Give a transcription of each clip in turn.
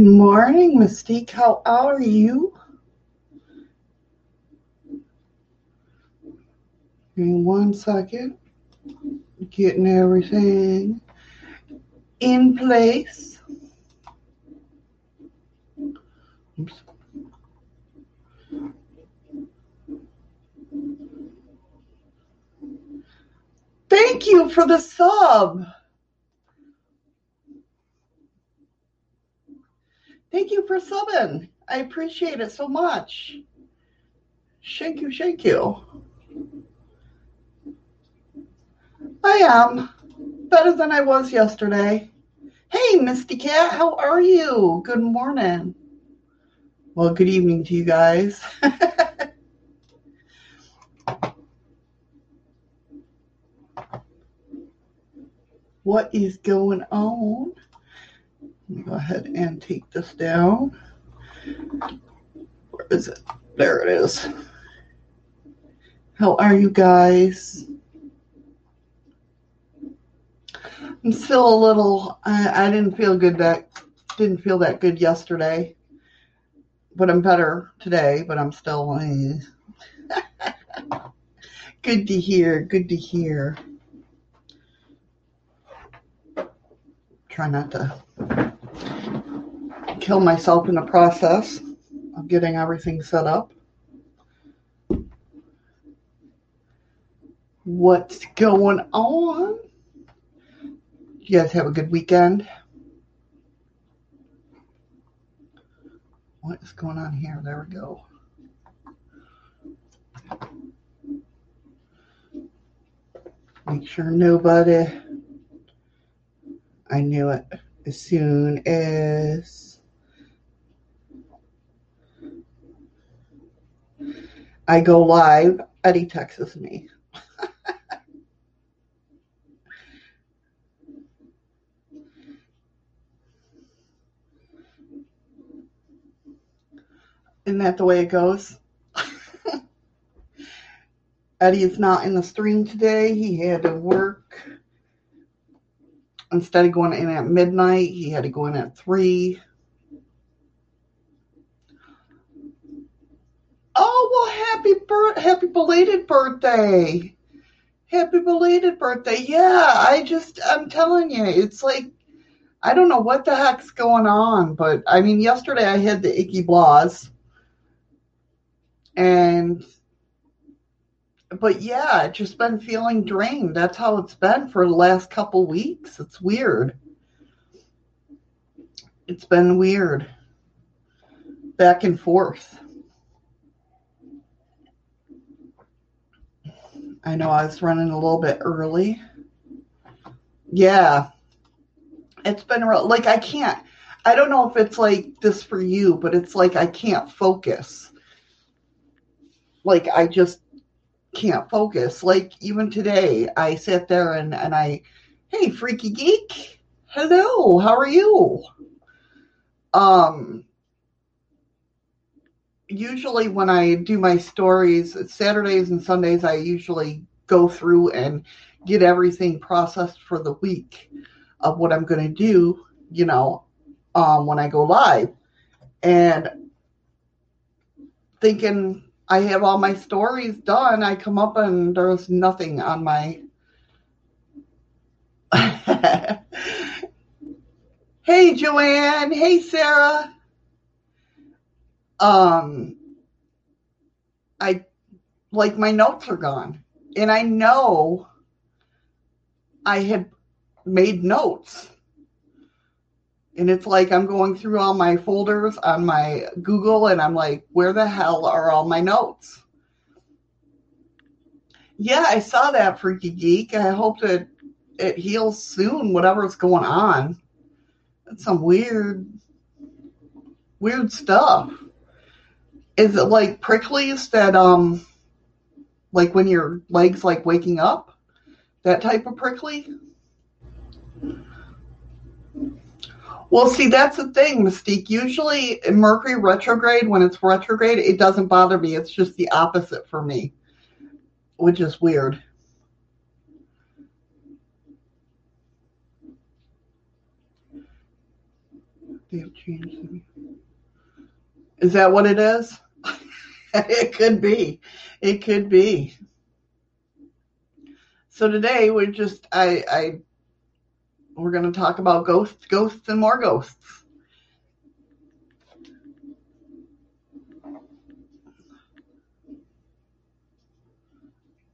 Good morning, Mystique. How are you? Me one second. Getting everything in place. Oops. Thank you for the sub. Thank you for subbing. I appreciate it so much. Thank you, thank you. I am better than I was yesterday. Hey, Misty Cat, how are you? Good morning. Well, good evening to you guys. what is going on? Go ahead and take this down. Where is it? There it is. How are you guys? I'm still a little. I, I didn't feel good that didn't feel that good yesterday, but I'm better today. But I'm still. Eh. good to hear. Good to hear. Try not to kill myself in the process of getting everything set up. What's going on? You guys have a good weekend? What is going on here? There we go. Make sure nobody. I knew it as soon as I go live, Eddie texts me. Isn't that the way it goes? Eddie is not in the stream today. He had to work. Instead of going in at midnight, he had to go in at 3. Oh well, happy birth, happy belated birthday, happy belated birthday. Yeah, I just, I'm telling you, it's like I don't know what the heck's going on, but I mean, yesterday I had the icky blahs, and but yeah, just been feeling drained. That's how it's been for the last couple weeks. It's weird. It's been weird. Back and forth. I know I was running a little bit early. Yeah. It's been real, like I can't I don't know if it's like this for you, but it's like I can't focus. Like I just can't focus. Like even today I sat there and and I hey freaky geek. Hello, how are you? Um usually when I do my stories, Saturdays and Sundays, I usually go through and get everything processed for the week of what I'm going to do, you know, um, when I go live. And thinking I have all my stories done, I come up and there's nothing on my. hey, Joanne. Hey, Sarah um I like my notes are gone. And I know I had made notes. And it's like I'm going through all my folders on my Google and I'm like, where the hell are all my notes? Yeah, I saw that freaky geek. I hope that it heals soon, whatever's going on. That's some weird, weird stuff. Is it like pricklies that, um, like when your legs like waking up? That type of prickly? Well, see, that's the thing, Mystique. Usually, Mercury retrograde, when it's retrograde, it doesn't bother me. It's just the opposite for me, which is weird. They've changed. Is that what it is? it could be. It could be. So today we're just I I we're going to talk about ghosts, ghosts, and more ghosts.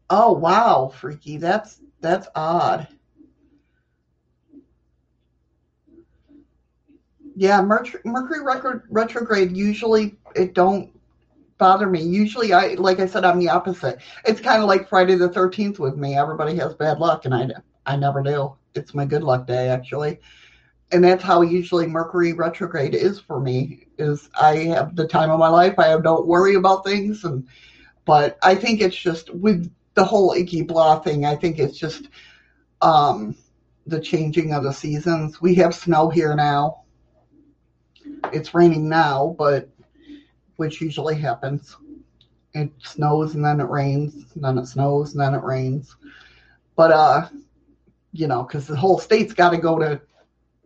Oh wow, freaky. That's that's odd. Yeah, Mercury, Mercury retrograde usually it don't bother me. Usually, I like I said, I'm the opposite. It's kind of like Friday the Thirteenth with me. Everybody has bad luck, and I I never do. It's my good luck day actually, and that's how usually Mercury retrograde is for me. Is I have the time of my life. I don't worry about things, and but I think it's just with the whole icky blah thing. I think it's just um the changing of the seasons. We have snow here now. It's raining now, but which usually happens. It snows and then it rains, and then it snows and then it rains. But uh, you know, because the whole state's got to go to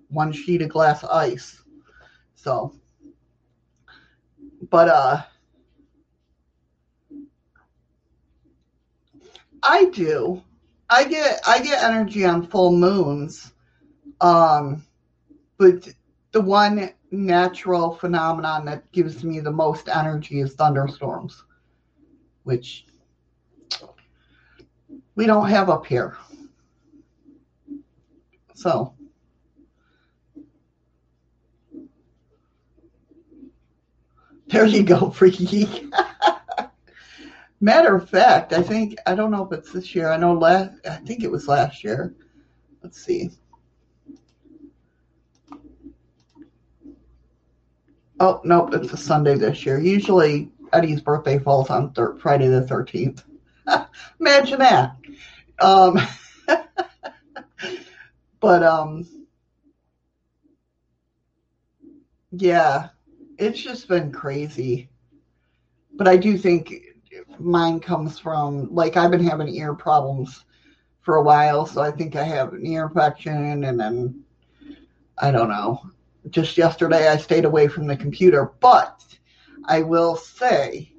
one sheet of glass ice. So, but uh, I do. I get I get energy on full moons. Um, but the one natural phenomenon that gives me the most energy is thunderstorms, which we don't have up here. So, there you go, freaky. Geek. Matter of fact, I think I don't know if it's this year. I know last. I think it was last year. Let's see. Oh, nope, it's a Sunday this year. Usually Eddie's birthday falls on thir- Friday the 13th. Imagine that. Um, but, um, yeah, it's just been crazy. But I do think mine comes from, like, I've been having ear problems for a while, so I think I have an ear infection, and then I don't know just yesterday I stayed away from the computer, but I will say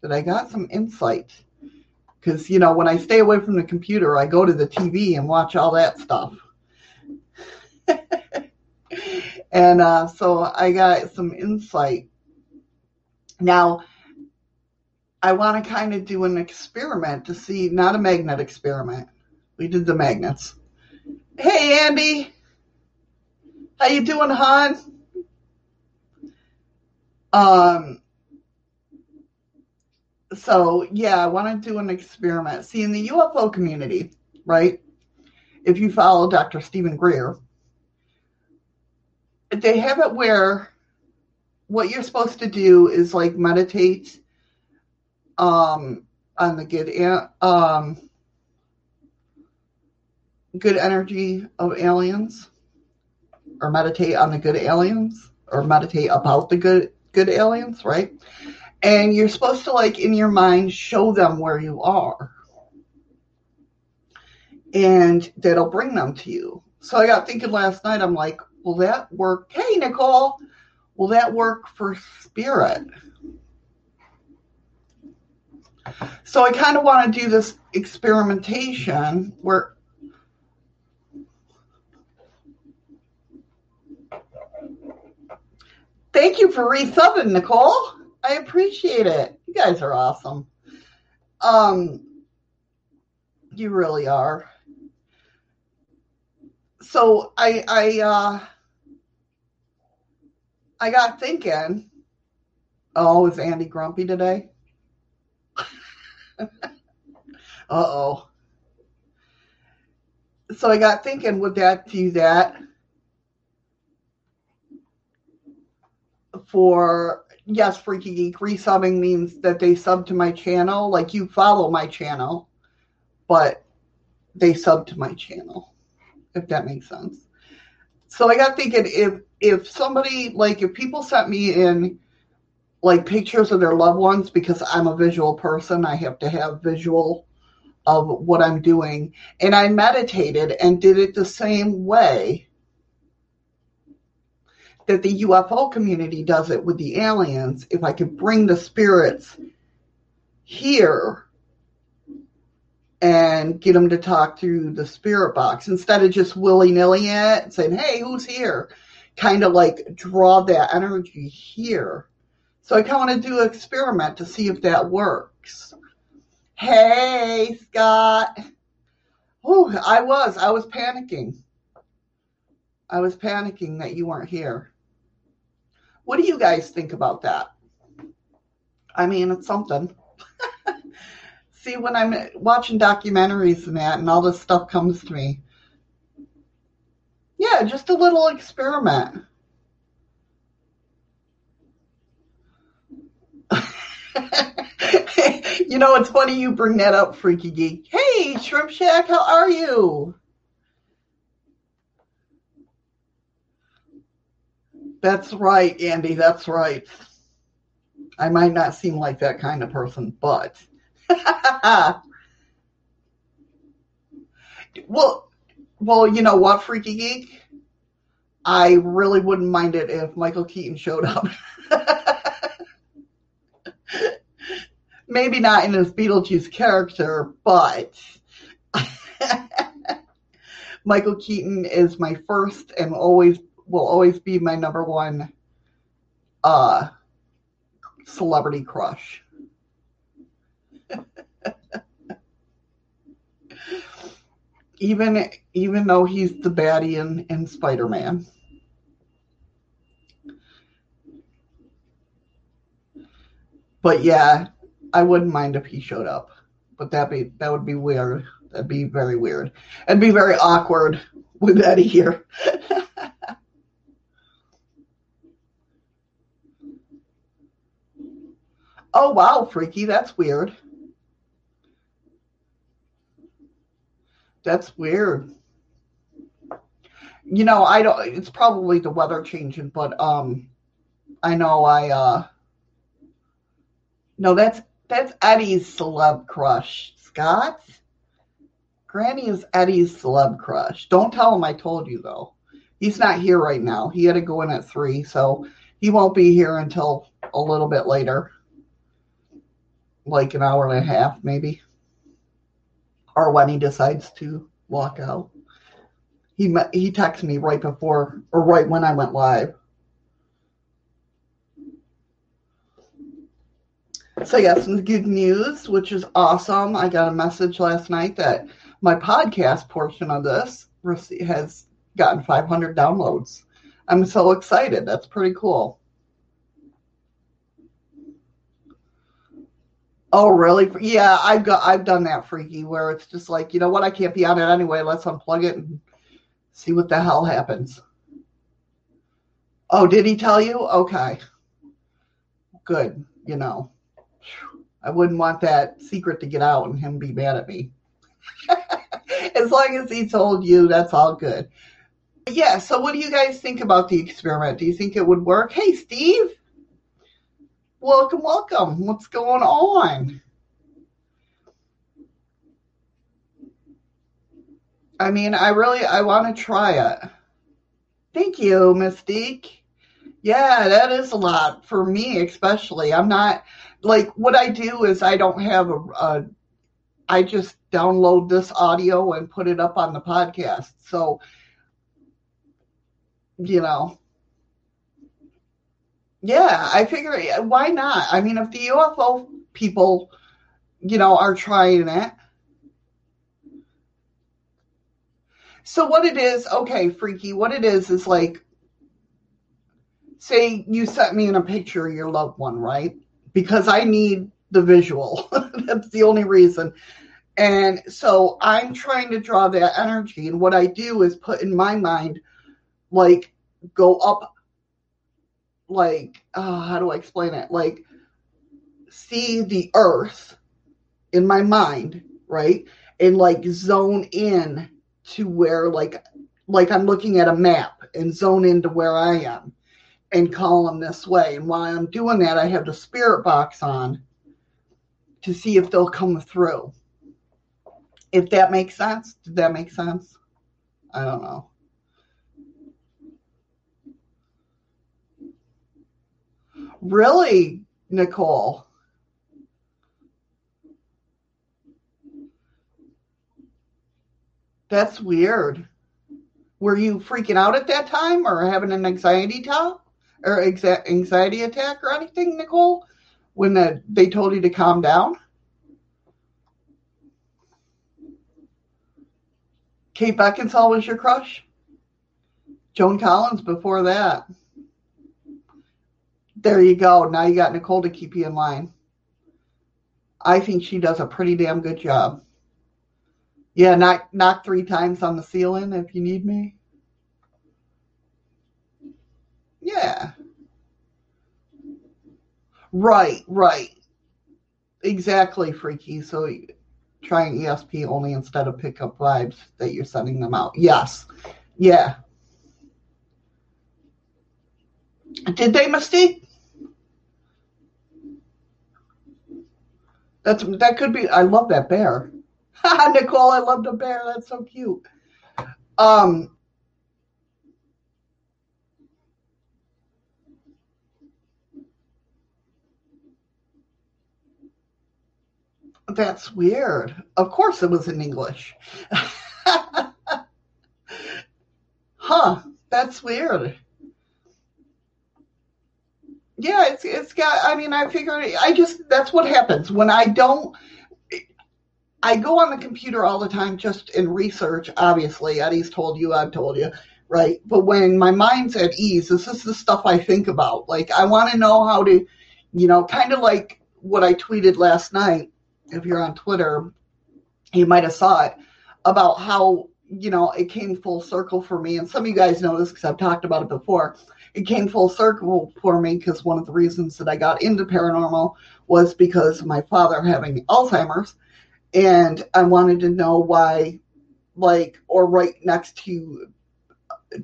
that I got some insight because you know when I stay away from the computer, I go to the TV and watch all that stuff. and uh, so I got some insight. Now, I want to kind of do an experiment to see, not a magnet experiment. We did the magnets. Hey, Andy. How you doing, Han? Um, so yeah, I want to do an experiment. See, in the UFO community, right? If you follow Dr. Stephen Greer, they have it where what you're supposed to do is like meditate um, on the good um, good energy of aliens or meditate on the good aliens or meditate about the good good aliens, right? And you're supposed to like in your mind show them where you are. And that'll bring them to you. So I got thinking last night, I'm like, will that work? Hey Nicole, will that work for spirit? So I kind of want to do this experimentation where Thank you for resubbing, Nicole. I appreciate it. You guys are awesome. Um, you really are. So I I uh I got thinking. Oh, is Andy grumpy today? Uh oh. So I got thinking, would that do that for yes, Freaky Geek resubbing means that they sub to my channel, like you follow my channel, but they sub to my channel, if that makes sense. So I got thinking if if somebody like if people sent me in like pictures of their loved ones because I'm a visual person, I have to have visual of what I'm doing. And I meditated and did it the same way that the UFO community does it with the aliens. If I could bring the spirits here and get them to talk through the spirit box instead of just willy nilly it saying, hey, who's here? Kind of like draw that energy here. So I kind of want to do an experiment to see if that works. Hey, Scott. Oh, I was. I was panicking. I was panicking that you weren't here. What do you guys think about that? I mean, it's something. See, when I'm watching documentaries and that, and all this stuff comes to me, yeah, just a little experiment. you know, it's funny you bring that up, Freaky Geek. Hey, Shrimp Shack, how are you? That's right, Andy. That's right. I might not seem like that kind of person, but. well, well, you know what, Freaky Geek? I really wouldn't mind it if Michael Keaton showed up. maybe not in his Beetlejuice character, but Michael Keaton is my first and always will always be my number one uh, celebrity crush. even even though he's the baddie in, in Spider-Man. But yeah, I wouldn't mind if he showed up, but that be that would be weird. That'd be very weird. It'd be very awkward with Eddie here. oh wow, freaky, that's weird. That's weird. You know, I don't it's probably the weather changing, but um I know I uh no, that's that's Eddie's celeb crush, Scott. Granny is Eddie's celeb crush. Don't tell him I told you though. He's not here right now. He had to go in at three, so he won't be here until a little bit later, like an hour and a half, maybe, or when he decides to walk out. He he texted me right before or right when I went live. So, yeah, some good news, which is awesome. I got a message last night that my podcast portion of this has gotten 500 downloads. I'm so excited. That's pretty cool. Oh, really? Yeah, I've got I've done that freaky where it's just like, you know what, I can't be on it anyway. Let's unplug it and see what the hell happens. Oh, did he tell you? Okay. Good, you know. I wouldn't want that secret to get out and him be mad at me. as long as he told you, that's all good. yeah, so what do you guys think about the experiment? Do you think it would work? Hey, Steve. Welcome, welcome. What's going on? I mean, I really I want to try it. Thank you, Mystique. Yeah, that is a lot for me, especially. I'm not like what I do is I don't have a, a I just download this audio and put it up on the podcast. So, you know, yeah, I figure why not? I mean, if the UFO people, you know, are trying it. So what it is, okay, freaky, what it is is like say you sent me in a picture of your loved one, right? because I need the visual. That's the only reason. And so I'm trying to draw that energy. And what I do is put in my mind, like, go up, like, uh, how do I explain it? Like, see the earth in my mind, right? And like zone in to where, like, like I'm looking at a map and zone into where I am and call them this way. And while I'm doing that, I have the spirit box on to see if they'll come through. If that makes sense, did that make sense? I don't know. Really, Nicole? That's weird. Were you freaking out at that time or having an anxiety attack or anxiety attack or anything, Nicole, when the, they told you to calm down? Kate Beckinsale was your crush? Joan Collins before that. There you go. Now you got Nicole to keep you in line. I think she does a pretty damn good job. Yeah, knock knock three times on the ceiling if you need me. Yeah. Right, right. Exactly, freaky. So trying ESP only instead of pickup vibes that you're sending them out. Yes. Yeah. Did they mistake? That's that could be I love that bear. Nicole, I love the bear. That's so cute. Um That's weird. Of course it was in English. huh, that's weird. Yeah, it's it's got I mean I figured I just that's what happens when I don't I go on the computer all the time just in research, obviously. Eddie's told you, I've told you, right? But when my mind's at ease, this is the stuff I think about. Like I want to know how to, you know, kind of like what I tweeted last night if you're on Twitter, you might have saw it about how you know it came full circle for me. And some of you guys know this because I've talked about it before. It came full circle for me because one of the reasons that I got into paranormal was because of my father having Alzheimer's, and I wanted to know why, like, or right next to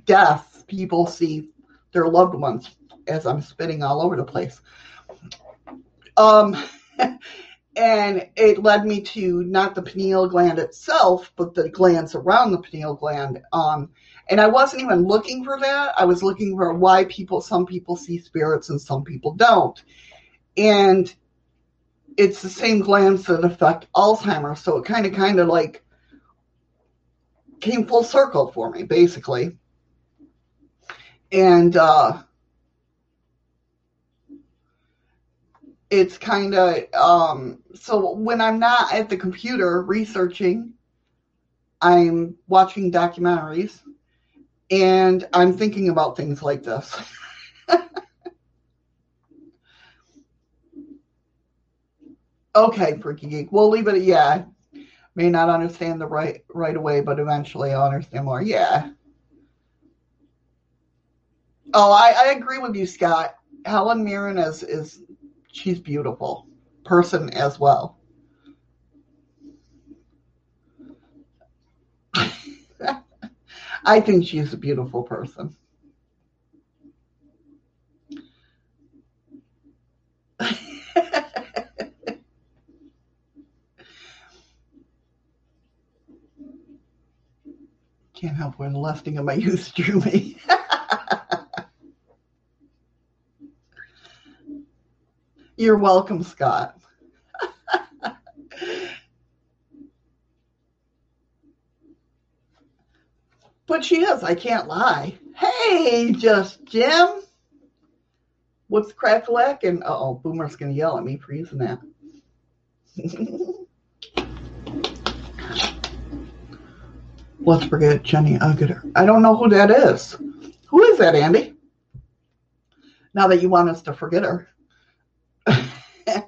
death, people see their loved ones as I'm spitting all over the place. Um, and it led me to not the pineal gland itself, but the glands around the pineal gland. Um, and I wasn't even looking for that. I was looking for why people, some people see spirits and some people don't. And it's the same glands that affect Alzheimer's. So it kind of, kind of like came full circle for me, basically. And, uh, it's kind of um, so when I'm not at the computer researching, I'm watching documentaries and I'm thinking about things like this. okay, freaky geek. We'll leave it. At, yeah, may not understand the right right away, but eventually I'll understand more. Yeah. Oh, I, I agree with you, Scott. Helen Mirren is is she's beautiful person as well. I think she's a beautiful person. Can't help when lusting of my youth drew me. You're welcome, Scott. But she is, I can't lie. Hey, just Jim. What's crack and oh, Boomer's gonna yell at me for using that. Let's forget Jenny Agutter. I don't know who that is. Who is that, Andy? Now that you want us to forget her.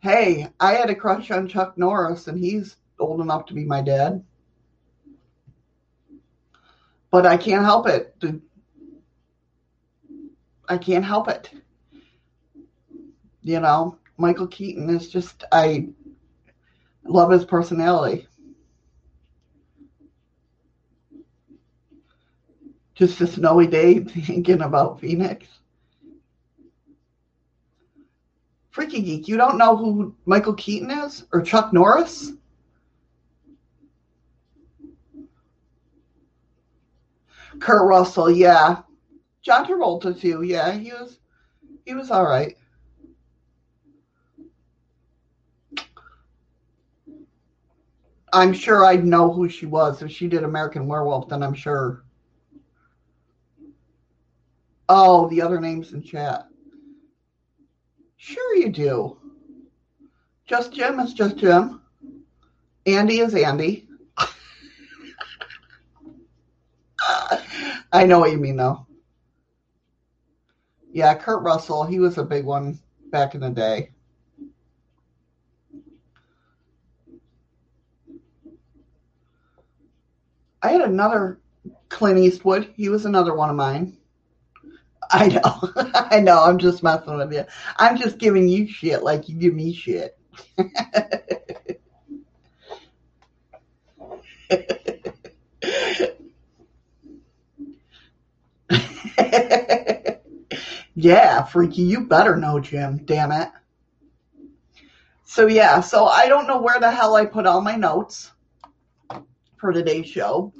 Hey, I had a crush on Chuck Norris, and he's old enough to be my dad. But I can't help it. I can't help it. You know, Michael Keaton is just, I love his personality. Just a snowy day thinking about Phoenix. Freaky Geek, you don't know who Michael Keaton is? Or Chuck Norris? Kurt Russell, yeah. John Travolta too, yeah. He was he was all right. I'm sure I'd know who she was if she did American Werewolf, then I'm sure. Oh, the other names in chat. Sure, you do. Just Jim is just Jim. Andy is Andy. I know what you mean, though. Yeah, Kurt Russell, he was a big one back in the day. I had another Clint Eastwood. He was another one of mine. I know. I know. I'm just messing with you. I'm just giving you shit like you give me shit. yeah, freaky. You better know, Jim. Damn it. So, yeah. So, I don't know where the hell I put all my notes for today's show,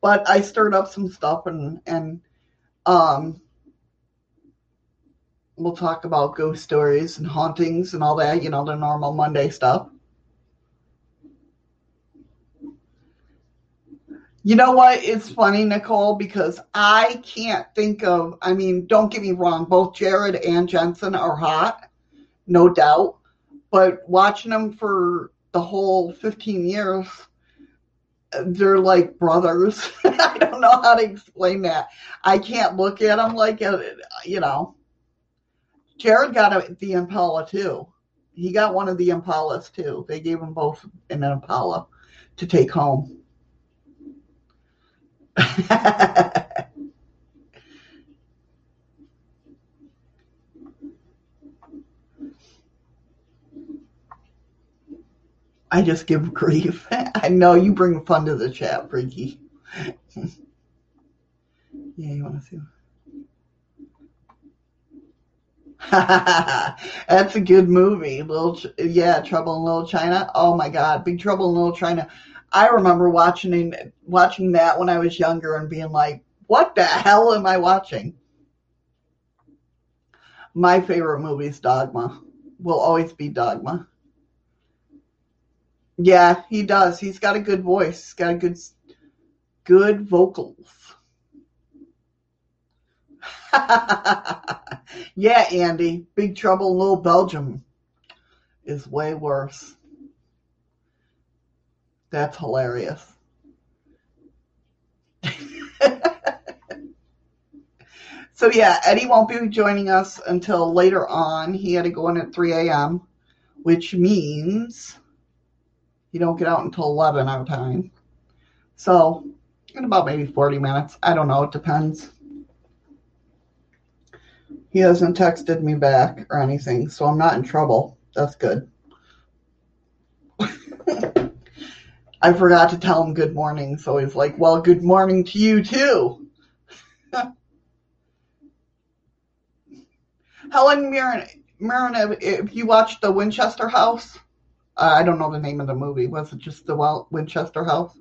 but I stirred up some stuff and, and, um, we'll talk about ghost stories and hauntings and all that, you know, the normal Monday stuff. You know what? It's funny, Nicole, because I can't think of, I mean, don't get me wrong, both Jared and Jensen are hot, no doubt. But watching them for the whole 15 years, they're like brothers. I don't know how to explain that. I can't look at them like, you know, Jared got a, the Impala too. He got one of the Impalas too. They gave him both an Impala to take home. I just give grief. I know you bring fun to the chat, Freaky. yeah, you want to see? That's a good movie. Little, yeah, Trouble in Little China. Oh my God, Big Trouble in Little China. I remember watching watching that when I was younger and being like, "What the hell am I watching?" My favorite movie is Dogma. Will always be Dogma. Yeah, he does. He's got a good voice. He's got a good, good vocals. yeah, Andy. Big Trouble in Little Belgium is way worse. That's hilarious. so yeah, Eddie won't be joining us until later on. He had to go in at 3 a.m., which means he don't get out until 11 our time. So in about maybe 40 minutes. I don't know. It depends. He hasn't texted me back or anything, so I'm not in trouble. That's good. I forgot to tell him good morning, so he's like, Well, good morning to you too. Helen Mirren, if you watched the Winchester House, uh, I don't know the name of the movie. Was it just the Winchester House?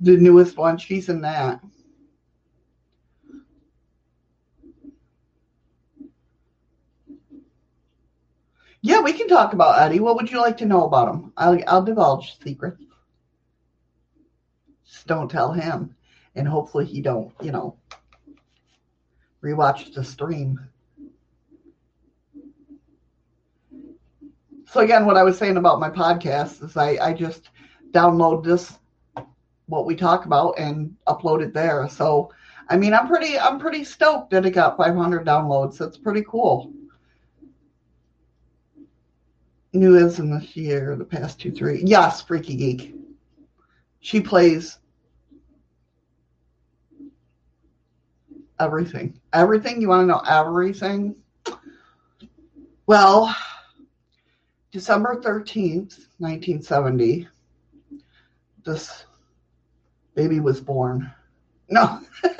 The newest one. She's in that. Yeah, we can talk about Eddie. What would you like to know about him? I'll, I'll divulge secrets. Don't tell him. And hopefully he don't, you know, rewatch the stream. So again, what I was saying about my podcast is I, I just download this what we talk about and upload it there. So I mean I'm pretty I'm pretty stoked that it got 500 downloads. That's pretty cool. new is in this year, the past two, three. Yes, Freaky Geek. She plays everything. Everything. You want to know everything? Well, December 13th, 1970, this baby was born. No.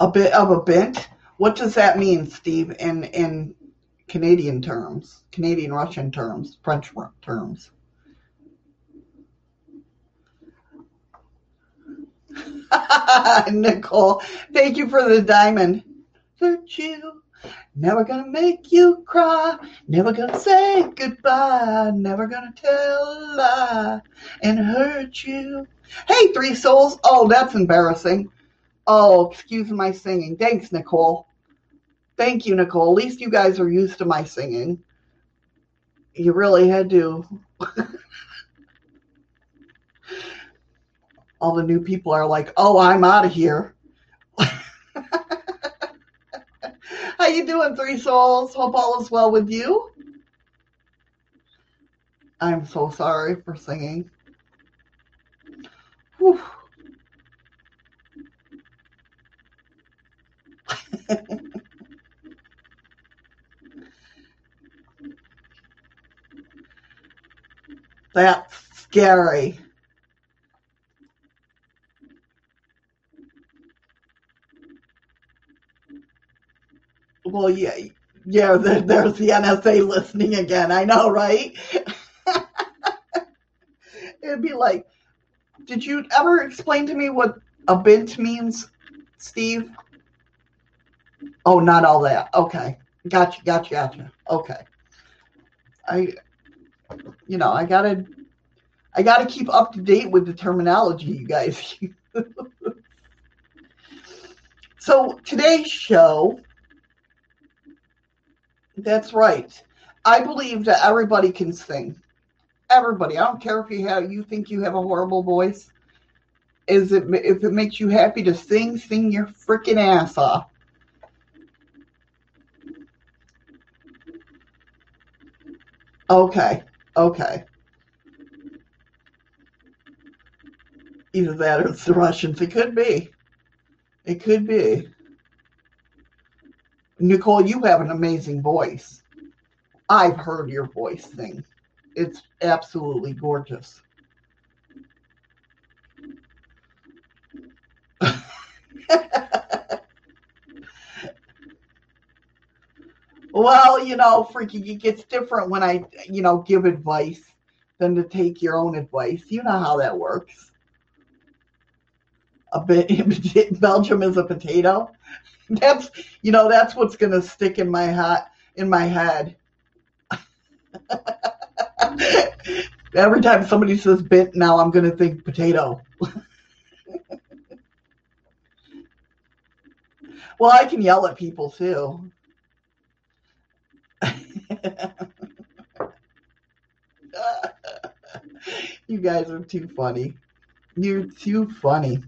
a bit of a bent. What does that mean, Steve, in in Canadian terms, Canadian Russian terms, French terms? Nicole, thank you for the diamond. Virtue, never gonna make you cry, never gonna say goodbye, never gonna tell a lie and hurt you. Hey, three souls. Oh, that's embarrassing. Oh, excuse my singing. Thanks, Nicole. Thank you, Nicole. At least you guys are used to my singing. You really had to. All the new people are like, "Oh, I'm out of here." How you doing, Three Souls? Hope all is well with you. I'm so sorry for singing. Whew. That's scary. Well, yeah, yeah. there's the NSA listening again. I know, right? It'd be like, did you ever explain to me what a bint means, Steve? Oh, not all that. Okay. Gotcha, gotcha, gotcha. Okay. I, you know, I gotta, I gotta keep up to date with the terminology, you guys. so today's show, that's right. I believe that everybody can sing. Everybody. I don't care if you have, you think you have a horrible voice. Is it if it makes you happy to sing, sing your freaking ass off. Okay. Okay. Either that or it's the Russians. It could be. It could be. Nicole, you have an amazing voice. I've heard your voice sing. It's absolutely gorgeous. Well, you know, freaky geek, it's different when I, you know, give advice than to take your own advice. You know how that works. A bit Belgium is a potato. That's you know that's what's gonna stick in my hat in my head. Every time somebody says bit, now I'm gonna think potato. well, I can yell at people too. you guys are too funny. You're too funny.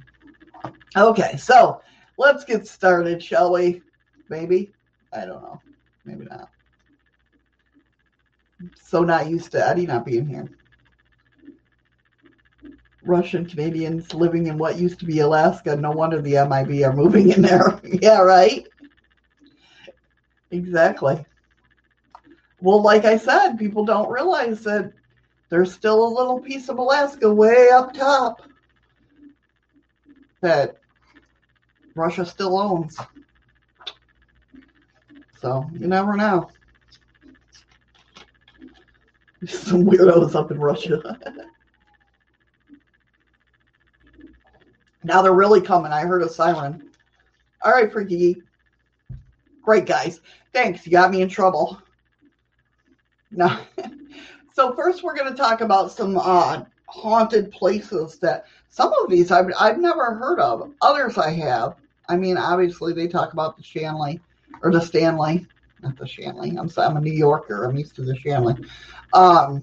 Okay, so let's get started, shall we? Maybe? I don't know. Maybe not. so not used to Eddie not being here. Russian Canadians living in what used to be Alaska. No wonder the MIB are moving in there. yeah, right? Exactly. Well, like I said, people don't realize that there's still a little piece of Alaska way up top that Russia still owns. So you never know. Some weirdos up in Russia. now they're really coming. I heard a siren. All right, Freaky. Great, guys. Thanks. You got me in trouble. No. so first, we're going to talk about some uh, haunted places that some of these I've I've never heard of. Others I have. I mean, obviously they talk about the Shanley or the Stanley, not the Shanley. I'm I'm a New Yorker. I'm used to the Shanley. Um,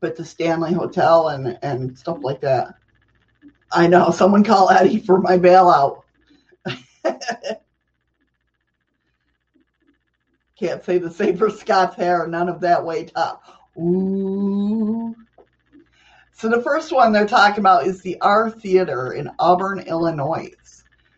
but the Stanley Hotel and and stuff like that. I know. Someone call Eddie for my bailout. Can't say the same for Scott's hair. None of that way top. Ooh. So the first one they're talking about is the R Theater in Auburn, Illinois.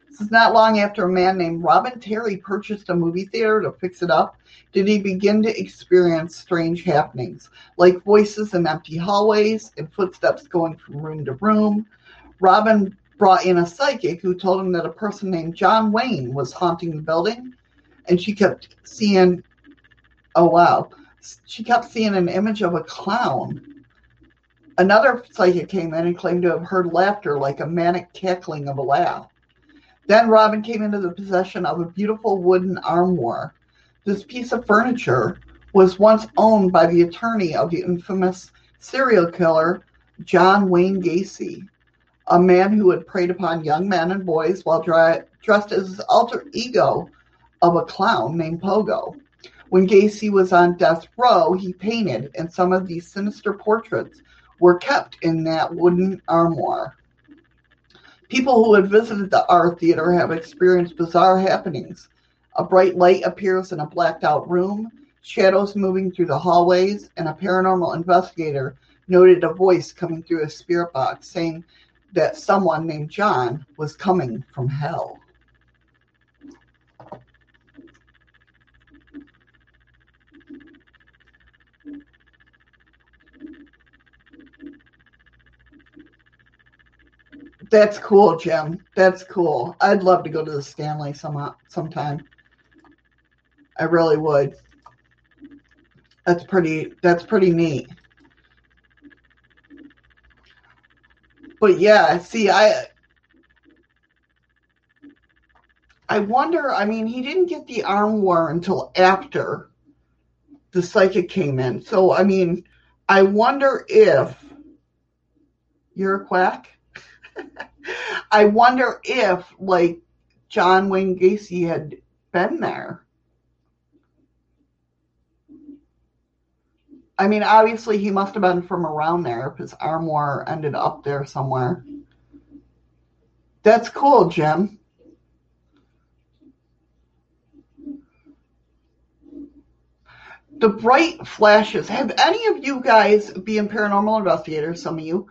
This is not long after a man named Robin Terry purchased a movie theater to fix it up did he begin to experience strange happenings, like voices in empty hallways and footsteps going from room to room. Robin brought in a psychic who told him that a person named John Wayne was haunting the building, and she kept seeing, oh wow, she kept seeing an image of a clown Another psychic came in and claimed to have heard laughter like a manic cackling of a laugh. Then Robin came into the possession of a beautiful wooden armoire. This piece of furniture was once owned by the attorney of the infamous serial killer John Wayne Gacy, a man who had preyed upon young men and boys while dry, dressed as his alter ego of a clown named Pogo. When Gacy was on death row, he painted, and some of these sinister portraits were kept in that wooden armoire. People who have visited the R Theater have experienced bizarre happenings. A bright light appears in a blacked out room, shadows moving through the hallways, and a paranormal investigator noted a voice coming through a spirit box saying that someone named John was coming from hell. That's cool, Jim. That's cool. I'd love to go to the Stanley some uh, sometime. I really would. That's pretty. That's pretty neat. But yeah, see, I. I wonder. I mean, he didn't get the armoire until after the psychic came in. So, I mean, I wonder if you're a quack. I wonder if, like, John Wayne Gacy had been there. I mean, obviously, he must have been from around there his armoire ended up there somewhere. That's cool, Jim. The bright flashes. Have any of you guys, being paranormal investigators, some of you,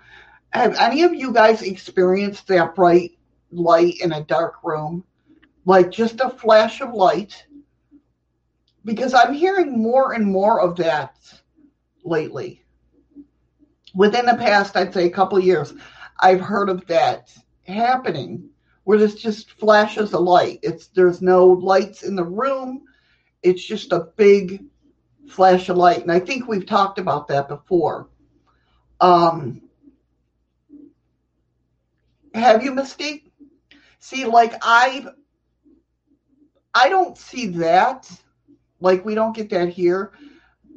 have any of you guys experienced that bright light in a dark room? Like just a flash of light? Because I'm hearing more and more of that lately. Within the past, I'd say a couple years, I've heard of that happening where there's just flashes of light. It's there's no lights in the room. It's just a big flash of light. And I think we've talked about that before. Um, have you, Mystique? See, like I, I don't see that. Like we don't get that here,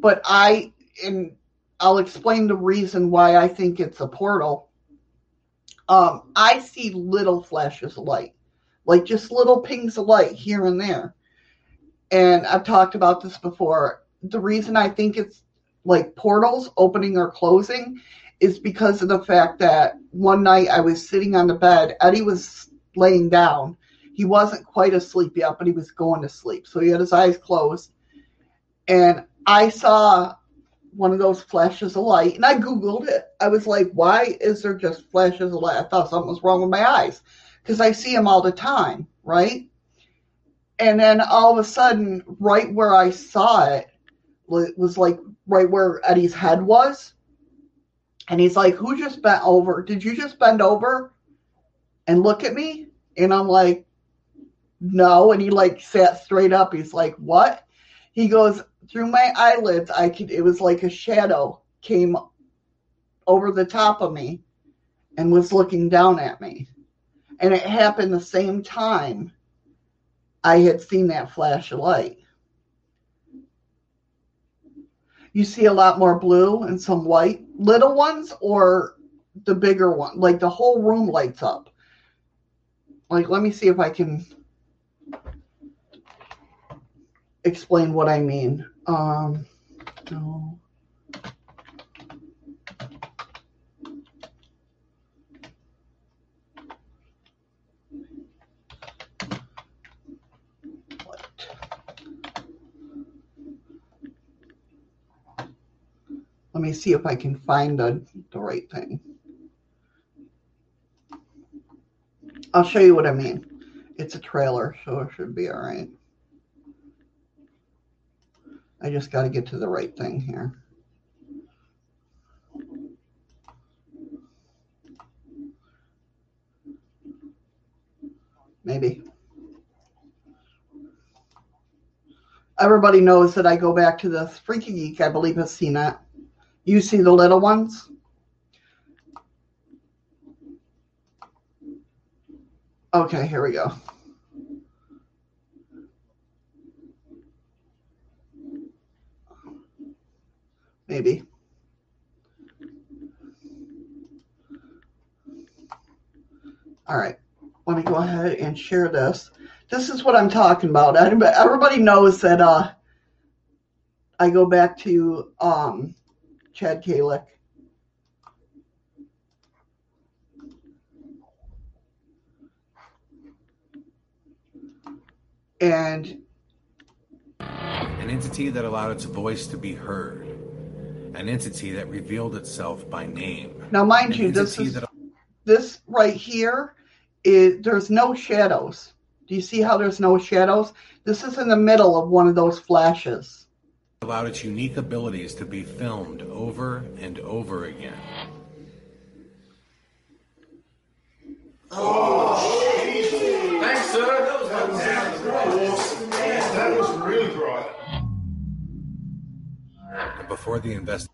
but I and I'll explain the reason why I think it's a portal. Um, I see little flashes of light, like just little pings of light here and there. And I've talked about this before. The reason I think it's like portals opening or closing is because of the fact that one night I was sitting on the bed. Eddie was laying down. He wasn't quite asleep yet, but he was going to sleep. So he had his eyes closed. And I saw one of those flashes of light and I Googled it. I was like, why is there just flashes of light? I thought something was wrong with my eyes because I see them all the time, right? And then all of a sudden, right where I saw it it was like right where Eddie's head was and he's like, Who just bent over? Did you just bend over and look at me? And I'm like, No. And he like sat straight up. He's like, What? He goes, Through my eyelids, I could, it was like a shadow came over the top of me and was looking down at me. And it happened the same time I had seen that flash of light you see a lot more blue and some white little ones or the bigger one like the whole room lights up. Like let me see if i can explain what i mean. Um no Let me see if I can find the, the right thing. I'll show you what I mean. It's a trailer, so it should be all right. I just got to get to the right thing here. Maybe. Everybody knows that I go back to this Freaky Geek, I believe, has seen it. You see the little ones? Okay, here we go. Maybe. All right, let me go ahead and share this. This is what I'm talking about. Everybody knows that uh, I go back to um, Chad Calek. And an entity that allowed its voice to be heard, an entity that revealed itself by name. Now, mind you, this is that... this right here is there's no shadows. Do you see how there's no shadows? This is in the middle of one of those flashes. Allowed its unique abilities to be filmed over and over again. Oh, thanks, sir. That was, that was awesome. That was really bright. Before the invest.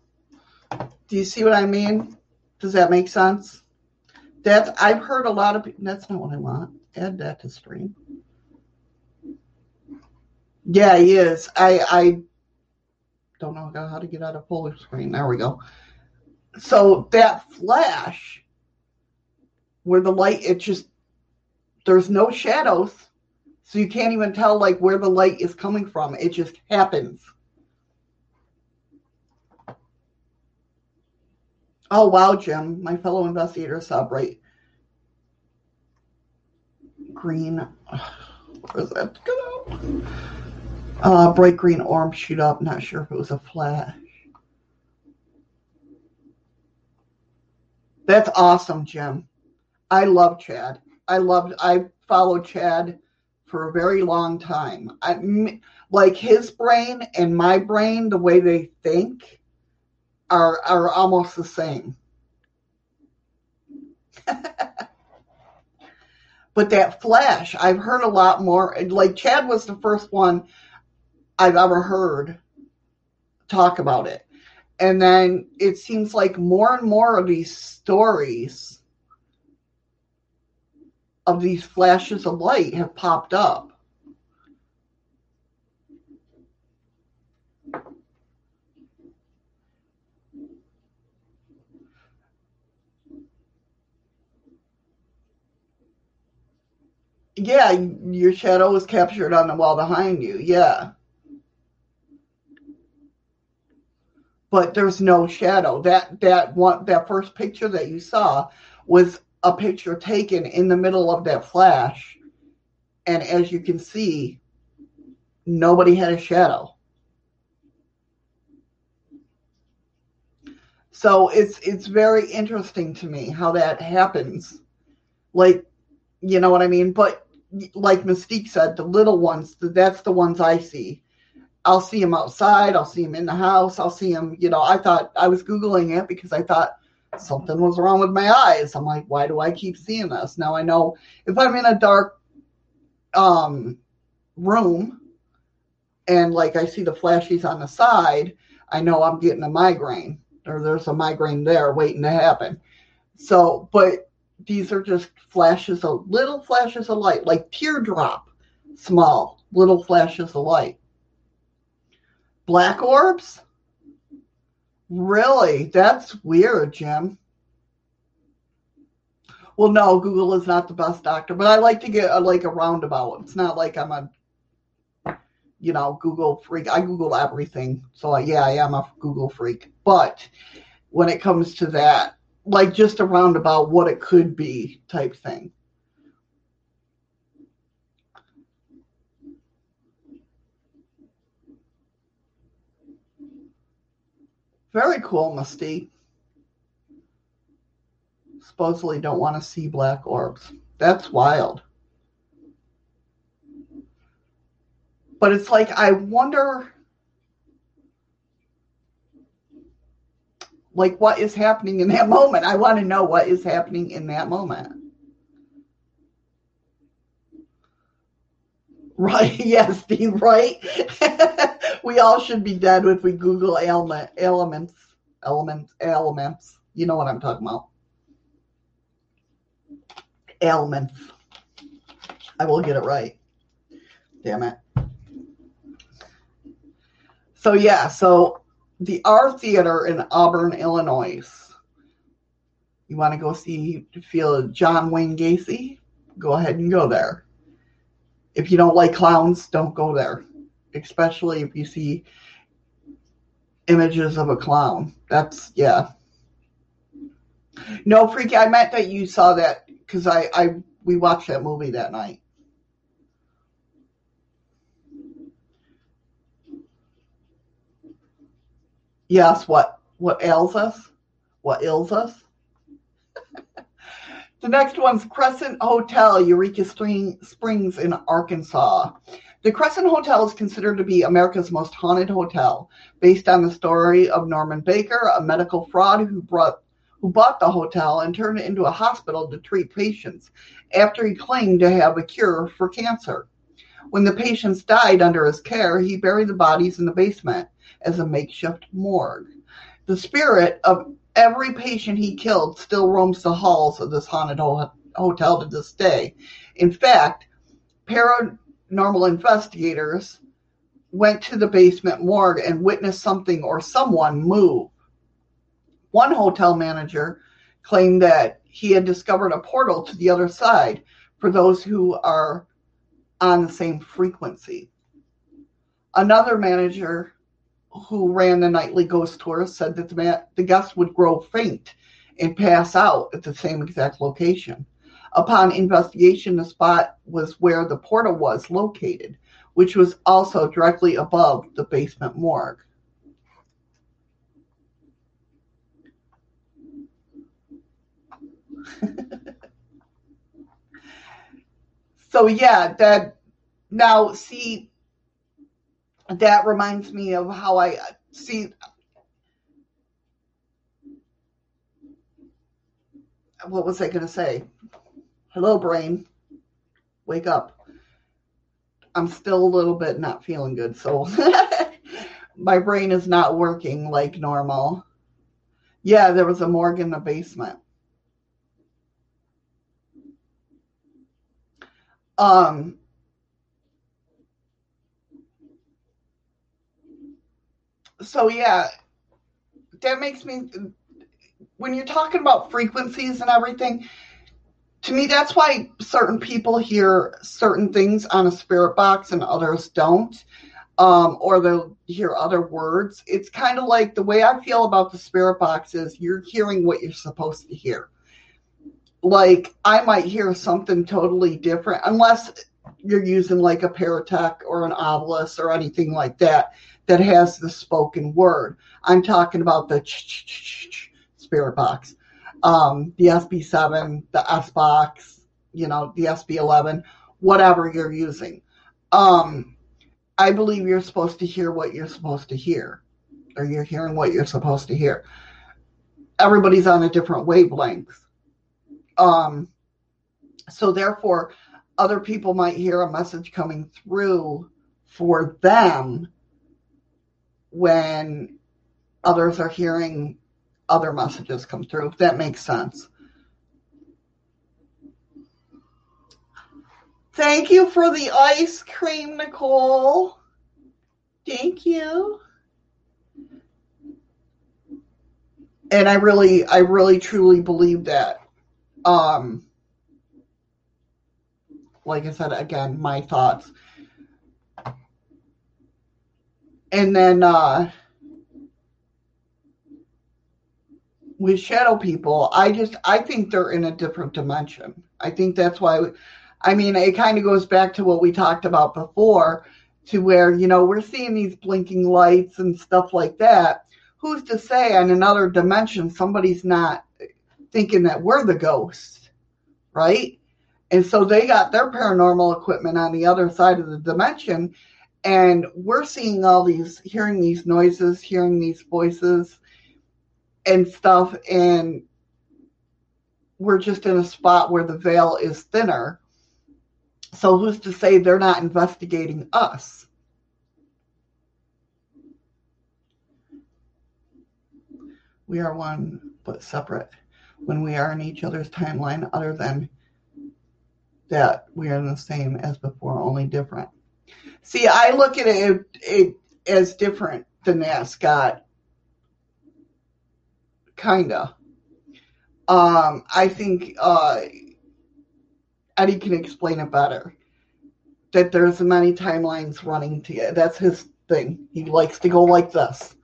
Do you see what I mean? Does that make sense? That's I've heard a lot of. That's not what I want. Add that to stream. Yeah, he is. I I don't know how to get out of full screen. There we go. So that flash where the light it just there's no shadows so you can't even tell like where the light is coming from. It just happens. Oh wow jim. My fellow investigator saw bright green. Where's that go uh bright green orb shoot up not sure if it was a flash that's awesome jim I love Chad. I loved. I followed Chad for a very long time. I like his brain and my brain. The way they think are are almost the same. but that flash, I've heard a lot more. Like Chad was the first one I've ever heard talk about it. And then it seems like more and more of these stories of these flashes of light have popped up. Yeah, your shadow is captured on the wall behind you. Yeah. But there's no shadow. That that one that first picture that you saw was a picture taken in the middle of that flash. And as you can see, nobody had a shadow. So it's it's very interesting to me how that happens. Like, you know what I mean? But like Mystique said, the little ones, that's the ones I see. I'll see him outside. I'll see him in the house. I'll see him. you know, I thought I was Googling it because I thought something was wrong with my eyes. I'm like, why do I keep seeing this? Now I know if I'm in a dark um, room and like I see the flashies on the side, I know I'm getting a migraine or there's a migraine there waiting to happen. So, but these are just flashes of little flashes of light, like teardrop, small little flashes of light. Black orbs, Really? That's weird, Jim. Well, no, Google is not the best doctor, but I like to get a, like a roundabout. It's not like I'm a, you know, Google freak. I Google everything, so yeah, I am a Google freak. But when it comes to that, like just a roundabout, what it could be type thing. Very cool, Musty. Supposedly don't want to see black orbs. That's wild. But it's like, I wonder, like, what is happening in that moment? I want to know what is happening in that moment. Right. Yes, Steve, right? we all should be dead if we Google ailment, elements, elements, elements. You know what I'm talking about. Elements. I will get it right. Damn it. So, yeah, so the R Theater in Auburn, Illinois. You want to go see, feel John Wayne Gacy? Go ahead and go there if you don't like clowns, don't go there, especially if you see images of a clown. That's yeah. No, freaky. I meant that you saw that because I, I we watched that movie that night. Yes, what what ails us? What ails us? The next one's Crescent Hotel, Eureka Springs in Arkansas. The Crescent Hotel is considered to be America's most haunted hotel, based on the story of Norman Baker, a medical fraud who brought who bought the hotel and turned it into a hospital to treat patients after he claimed to have a cure for cancer. When the patients died under his care, he buried the bodies in the basement as a makeshift morgue. The spirit of Every patient he killed still roams the halls of this haunted hotel to this day. In fact, paranormal investigators went to the basement morgue and witnessed something or someone move. One hotel manager claimed that he had discovered a portal to the other side for those who are on the same frequency. Another manager who ran the nightly ghost tour said that the, the guests would grow faint and pass out at the same exact location. Upon investigation, the spot was where the portal was located, which was also directly above the basement morgue. so yeah, that now see that reminds me of how I see. What was I going to say? Hello, brain. Wake up. I'm still a little bit not feeling good, so my brain is not working like normal. Yeah, there was a morgue in the basement. Um, so yeah, that makes me when you're talking about frequencies and everything, to me that's why certain people hear certain things on a spirit box and others don't. Um, or they'll hear other words. It's kind of like the way I feel about the spirit box is you're hearing what you're supposed to hear. Like I might hear something totally different unless you're using like a paratech or an Ovilus or anything like that that has the spoken word. I'm talking about the spirit box, um, the SB7, the S box, you know, the SB11, whatever you're using. Um, I believe you're supposed to hear what you're supposed to hear, or you're hearing what you're supposed to hear. Everybody's on a different wavelength. Um, so therefore, other people might hear a message coming through for them when others are hearing other messages come through, that makes sense. Thank you for the ice cream, Nicole. Thank you. And I really, I really truly believe that. Um, like I said, again, my thoughts and then uh, with shadow people, I just I think they're in a different dimension. I think that's why. I mean, it kind of goes back to what we talked about before, to where you know we're seeing these blinking lights and stuff like that. who's to say in another dimension somebody's not thinking that we're the ghosts, right? And so they got their paranormal equipment on the other side of the dimension. And we're seeing all these, hearing these noises, hearing these voices and stuff. And we're just in a spot where the veil is thinner. So who's to say they're not investigating us? We are one but separate when we are in each other's timeline, other than that we are the same as before, only different. See, I look at it, it as different than that, Scott. Kinda. Um, I think uh, Eddie can explain it better. That there's many timelines running together. That's his thing. He likes to go like this.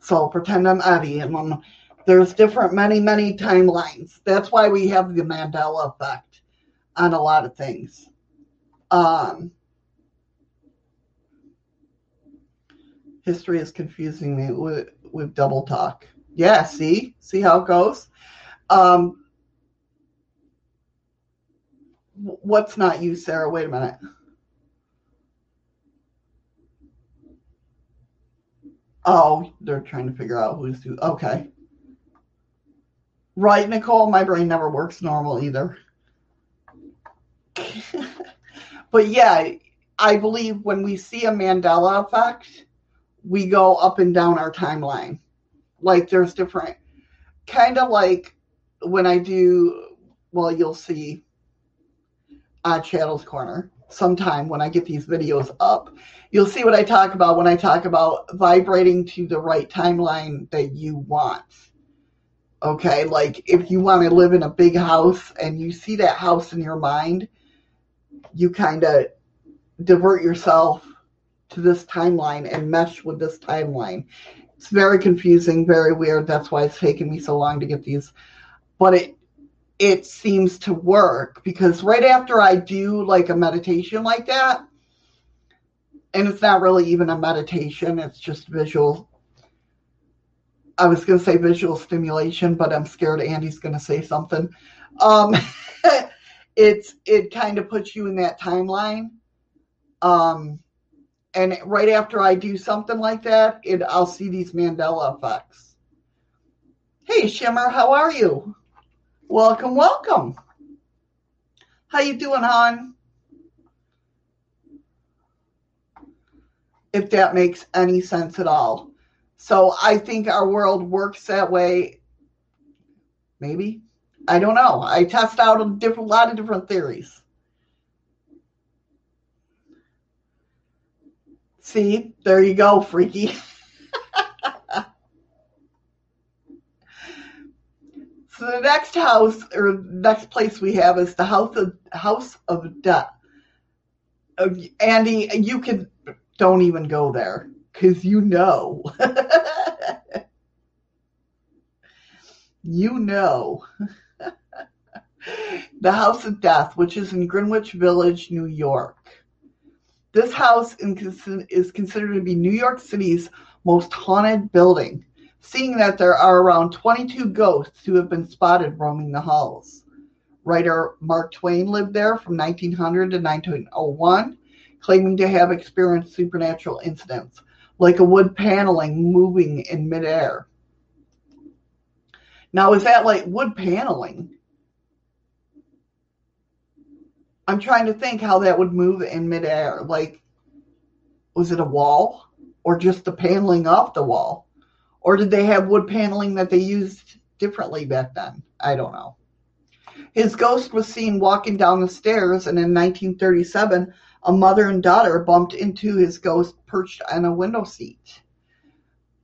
So pretend I'm Eddie, and when there's different, many, many timelines. That's why we have the Mandela effect on a lot of things. Um, history is confusing me with, with double talk. Yeah, see? See how it goes? Um, what's not you, Sarah? Wait a minute. Oh, they're trying to figure out who's who. Okay. Right, Nicole? My brain never works normal either. but yeah, I believe when we see a Mandela effect, we go up and down our timeline. Like there's different, kind of like when I do, well, you'll see on Channel's Corner sometime when I get these videos up. You'll see what I talk about when I talk about vibrating to the right timeline that you want. Okay, like if you want to live in a big house and you see that house in your mind, you kind of divert yourself to this timeline and mesh with this timeline. It's very confusing, very weird. That's why it's taken me so long to get these. But it it seems to work because right after I do like a meditation like that, and it's not really even a meditation, it's just visual. I was going to say visual stimulation, but I'm scared Andy's going to say something. Um, it's it kind of puts you in that timeline. Um, and right after I do something like that, it I'll see these Mandela effects. Hey Shimmer, how are you? Welcome, welcome. How you doing, hon? If that makes any sense at all. So I think our world works that way. Maybe. I don't know. I test out a different lot of different theories. See, there you go, freaky. so the next house or next place we have is the house of house of death. Uh, Andy, you can don't even go there because you know. you know. the House of Death, which is in Greenwich Village, New York. This house is considered to be New York City's most haunted building, seeing that there are around 22 ghosts who have been spotted roaming the halls. Writer Mark Twain lived there from 1900 to 1901, claiming to have experienced supernatural incidents, like a wood paneling moving in midair. Now, is that like wood paneling? I'm trying to think how that would move in midair. Like, was it a wall or just the paneling off the wall? Or did they have wood paneling that they used differently back then? I don't know. His ghost was seen walking down the stairs, and in 1937, a mother and daughter bumped into his ghost perched on a window seat.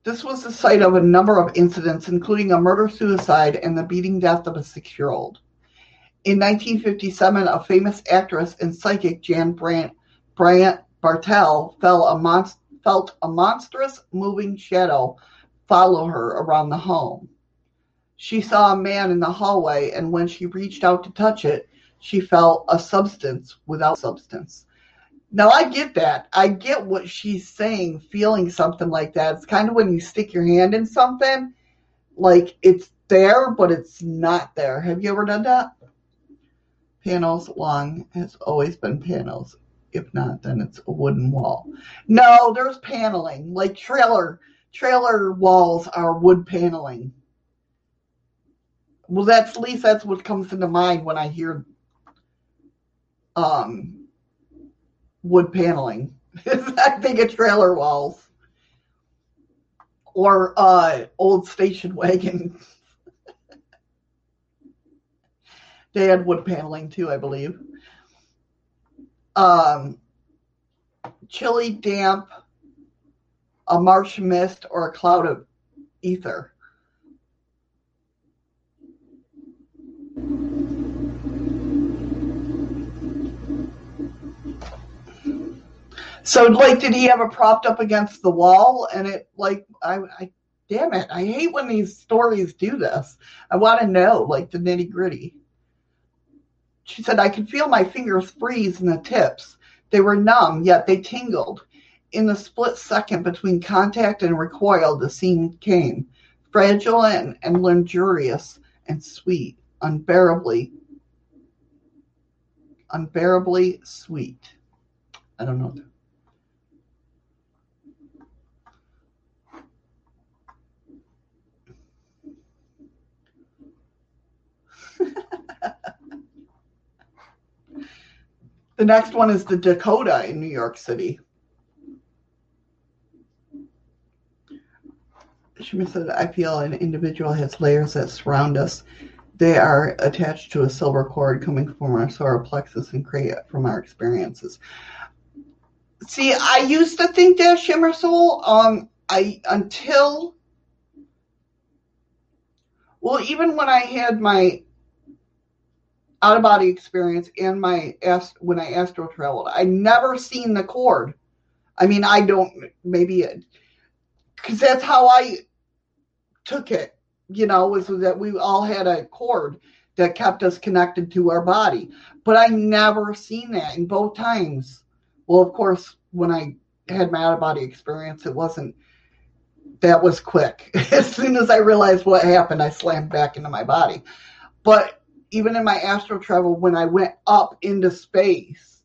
This was the site of a number of incidents, including a murder suicide and the beating death of a six year old. In 1957, a famous actress and psychic, Jan Brandt, Bryant Bartell, a felt a monstrous moving shadow follow her around the home. She saw a man in the hallway, and when she reached out to touch it, she felt a substance without substance. Now, I get that. I get what she's saying, feeling something like that. It's kind of when you stick your hand in something, like it's there, but it's not there. Have you ever done that? Panels long has always been panels. If not, then it's a wooden wall. No, there's paneling. Like trailer trailer walls are wood paneling. Well, that's at least that's what comes into mind when I hear um wood paneling. I think of trailer walls or uh old station wagon. They had wood paneling too, I believe. Um, chilly, damp, a marsh mist, or a cloud of ether. So, like, did he have it propped up against the wall? And it, like, I, I, damn it, I hate when these stories do this. I want to know, like, the nitty gritty. She said, I could feel my fingers freeze in the tips. They were numb, yet they tingled. In the split second between contact and recoil, the scene came fragile and, and luxurious and sweet, unbearably, unbearably sweet. I don't know. the next one is the Dakota in New York City. She said, I feel an individual has layers that surround us. They are attached to a silver cord coming from our solar plexus and create from our experiences. See, I used to think that Shimmer Soul, um, I until well, even when I had my out of body experience and my ast- when I astro traveled, I never seen the cord. I mean, I don't maybe because that's how I took it. You know, was that we all had a cord that kept us connected to our body, but I never seen that in both times. Well, of course, when I had my out of body experience, it wasn't. That was quick. As soon as I realized what happened, I slammed back into my body. But even in my astral travel, when I went up into space,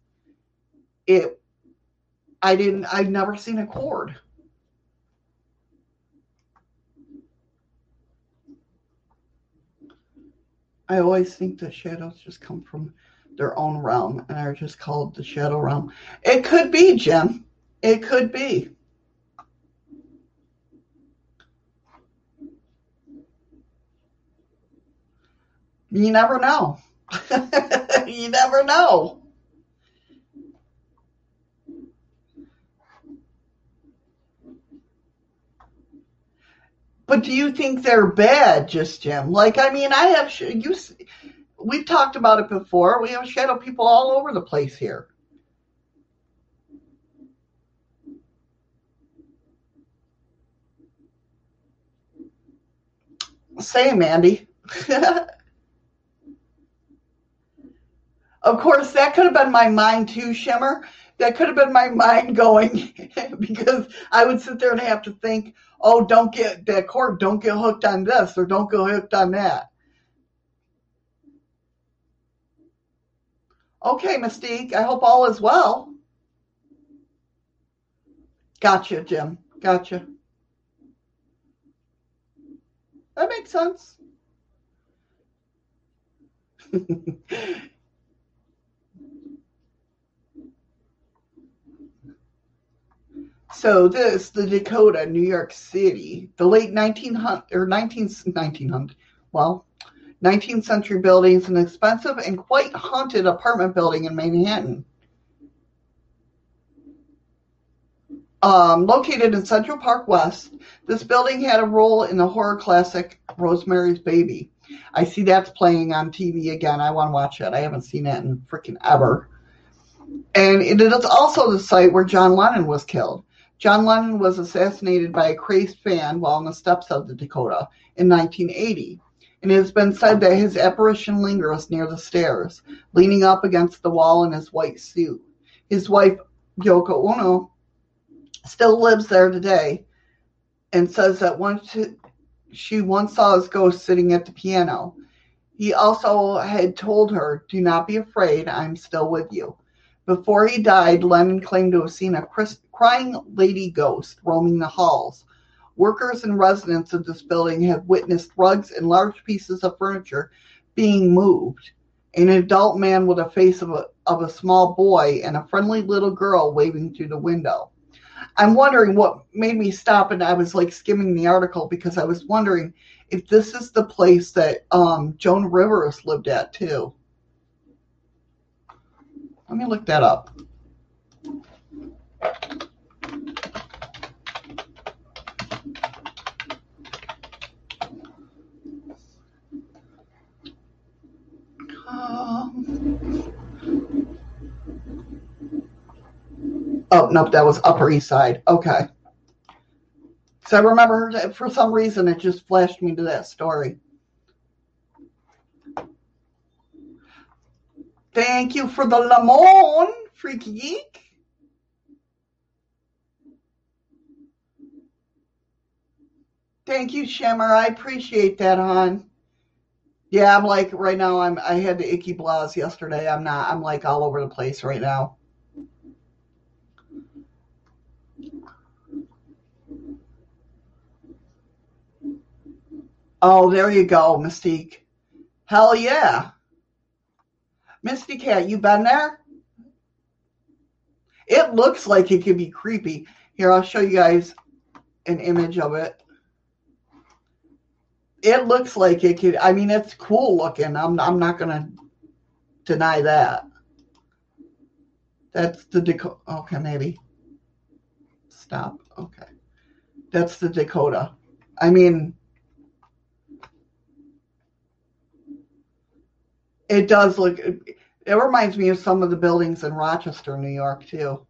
it I didn't I'd never seen a cord. I always think the shadows just come from their own realm and are just called the shadow realm. It could be, Jim. It could be. You never know. you never know. But do you think they're bad, just Jim? Like, I mean, I have you. We've talked about it before. We have shadow people all over the place here. Same, Andy. Of course, that could have been my mind too, Shimmer. That could have been my mind going because I would sit there and have to think, oh, don't get that cord, don't get hooked on this or don't get hooked on that. Okay, Mystique, I hope all is well. Gotcha, Jim. Gotcha. That makes sense. So this, the Dakota, New York City, the late 1900 or 19, 1900, well, 19th century buildings, an expensive and quite haunted apartment building in Manhattan. Um, located in Central Park West, this building had a role in the horror classic Rosemary's Baby. I see that's playing on TV again. I want to watch it. I haven't seen it in freaking ever. And it is also the site where John Lennon was killed. John Lennon was assassinated by a crazed fan while on the steps of the Dakota in 1980, and it has been said that his apparition lingers near the stairs, leaning up against the wall in his white suit. His wife, Yoko Ono, still lives there today and says that once she once saw his ghost sitting at the piano. He also had told her, Do not be afraid, I'm still with you. Before he died, Lennon claimed to have seen a crying lady ghost roaming the halls. Workers and residents of this building have witnessed rugs and large pieces of furniture being moved. An adult man with a face of a, of a small boy and a friendly little girl waving through the window. I'm wondering what made me stop and I was like skimming the article because I was wondering if this is the place that um, Joan Rivers lived at too. Let me look that up. Oh, nope, that was Upper East Side. Okay. So I remember for some reason it just flashed me to that story. Thank you for the lemon, Freaky Geek. Thank you, Shimmer. I appreciate that, hon. Yeah, I'm like right now. I'm. I had the icky blouse yesterday. I'm not. I'm like all over the place right now. Oh, there you go, Mystique. Hell yeah. Misty Cat, you been there? It looks like it could be creepy. Here, I'll show you guys an image of it. It looks like it could. I mean, it's cool looking. I'm. I'm not gonna deny that. That's the Dakota. Okay, maybe. Stop. Okay, that's the Dakota. I mean, it does look. It reminds me of some of the buildings in Rochester, New York, too.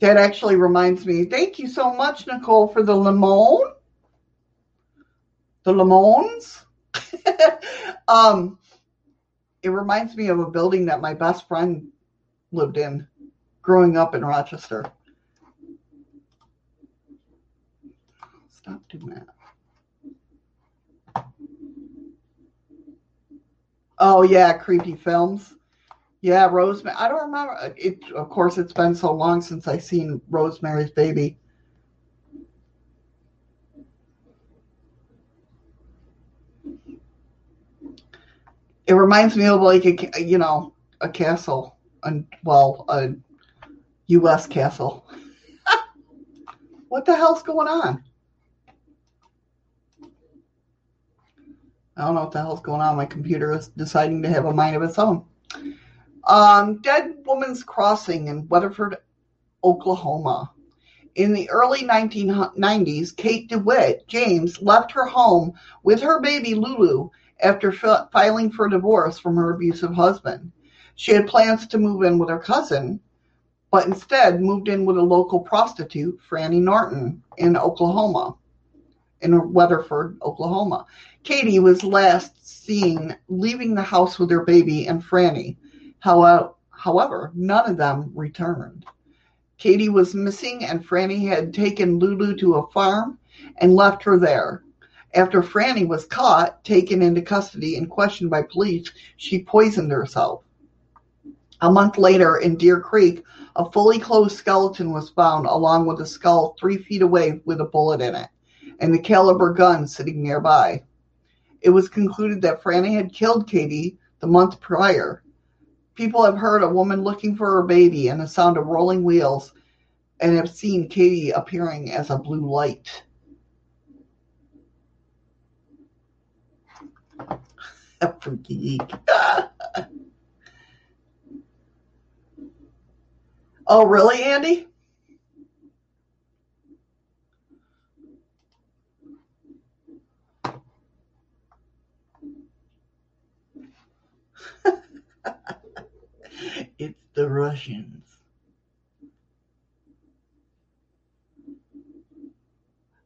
That actually reminds me. Thank you so much, Nicole, for the lemon the Lemons. um, it reminds me of a building that my best friend lived in growing up in Rochester. Stop doing that. Oh yeah, creepy films. Yeah, Rosemary. I don't remember. It of course it's been so long since I seen Rosemary's Baby. it reminds me of like a you know a castle, and well a U.S. castle. what the hell's going on? I don't know what the hell's going on. My computer is deciding to have a mind of its own. Um, Dead Woman's Crossing in Weatherford, Oklahoma. In the early 1990s, Kate DeWitt James left her home with her baby Lulu after filing for divorce from her abusive husband. She had plans to move in with her cousin, but instead moved in with a local prostitute, Franny Norton, in Oklahoma, in Weatherford, Oklahoma. Katie was last seen leaving the house with her baby and Franny. However, none of them returned. Katie was missing, and Franny had taken Lulu to a farm and left her there. After Franny was caught, taken into custody, and questioned by police, she poisoned herself. A month later, in Deer Creek, a fully clothed skeleton was found, along with a skull three feet away with a bullet in it, and the caliber gun sitting nearby. It was concluded that Franny had killed Katie the month prior. People have heard a woman looking for her baby and the sound of rolling wheels, and have seen Katie appearing as a blue light. A geek. oh, really, Andy? it's the Russians.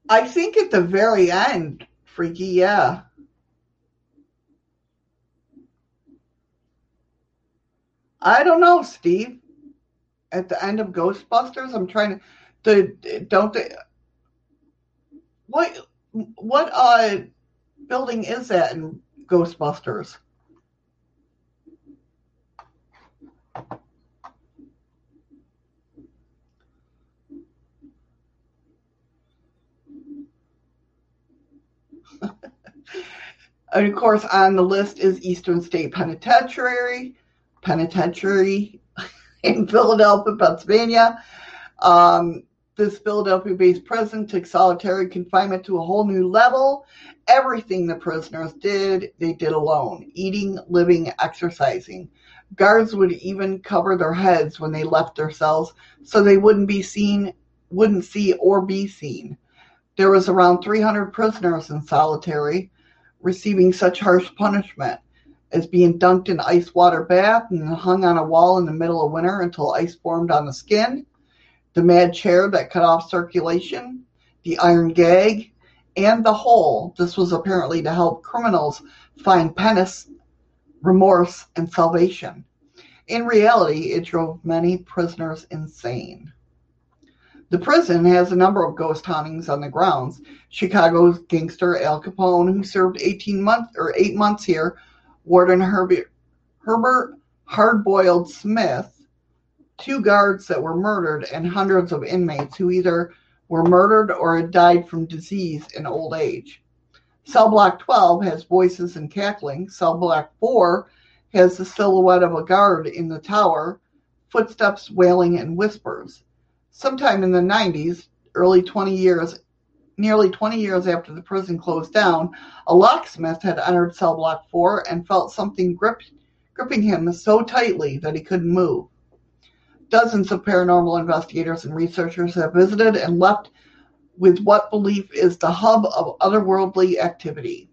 I think at the very end, Freaky, yeah. I don't know, Steve. at the end of Ghostbusters. I'm trying to. The don't they? What what uh building is that in Ghostbusters? And of course, on the list is Eastern State Penitentiary, Penitentiary in Philadelphia, Pennsylvania. Um, this Philadelphia based prison took solitary confinement to a whole new level. Everything the prisoners did, they did alone eating, living, exercising. Guards would even cover their heads when they left their cells so they wouldn't be seen, wouldn't see or be seen. There was around 300 prisoners in solitary receiving such harsh punishment as being dunked in ice water bath and hung on a wall in the middle of winter until ice formed on the skin, the mad chair that cut off circulation, the iron gag, and the hole. This was apparently to help criminals find penance, remorse, and salvation. In reality, it drove many prisoners insane. The prison has a number of ghost hauntings on the grounds. Chicago's gangster Al Capone, who served 18 months or eight months here, Warden Herbert, Herbert Hardboiled Smith, two guards that were murdered, and hundreds of inmates who either were murdered or had died from disease and old age. Cell Block 12 has voices and cackling. Cell Block 4 has the silhouette of a guard in the tower, footsteps, wailing, and whispers. Sometime in the 90s, early 20 years, nearly 20 years after the prison closed down, a locksmith had entered cell block 4 and felt something grip, gripping him so tightly that he couldn't move. Dozens of paranormal investigators and researchers have visited and left with what belief is the hub of otherworldly activity.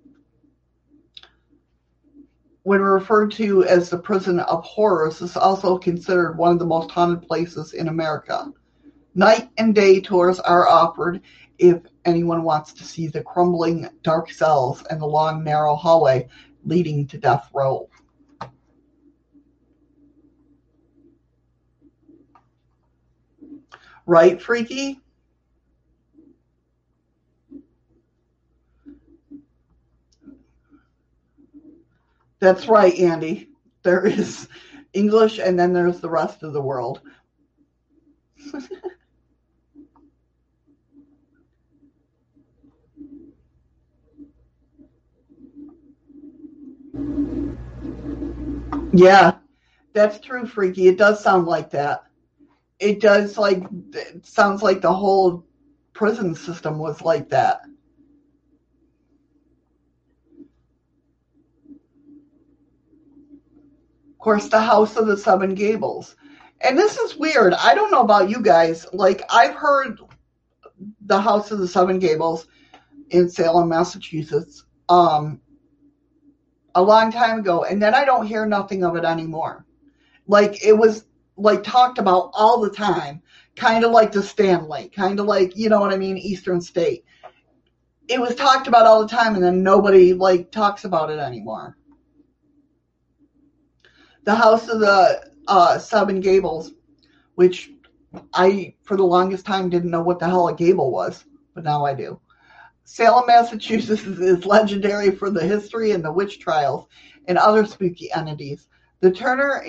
When referred to as the prison of horrors, is also considered one of the most haunted places in America. Night and day tours are offered if anyone wants to see the crumbling dark cells and the long narrow hallway leading to death row. Right, Freaky? That's right, Andy. There is English and then there's the rest of the world. Yeah, that's true, Freaky. It does sound like that. It does like it sounds like the whole prison system was like that. Of course, the House of the Seven Gables. And this is weird. I don't know about you guys. Like I've heard the House of the Seven Gables in Salem, Massachusetts. Um, a long time ago, and then I don't hear nothing of it anymore. Like it was like talked about all the time, kind of like the Stanley, kind of like you know what I mean, Eastern State. It was talked about all the time, and then nobody like talks about it anymore. The House of the uh, Seven Gables, which I for the longest time didn't know what the hell a gable was, but now I do. Salem, Massachusetts is legendary for the history and the witch trials and other spooky entities. The Turner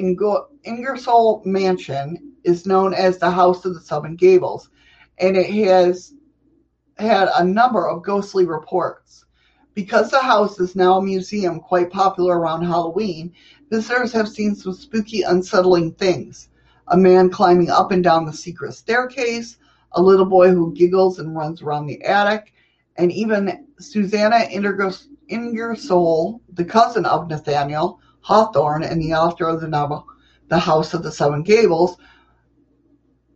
Ingersoll Mansion is known as the House of the Seven Gables, and it has had a number of ghostly reports. Because the house is now a museum quite popular around Halloween, visitors have seen some spooky, unsettling things. A man climbing up and down the secret staircase, a little boy who giggles and runs around the attic, and even Susanna Ingersoll, the cousin of Nathaniel Hawthorne and the author of the novel The House of the Seven Gables,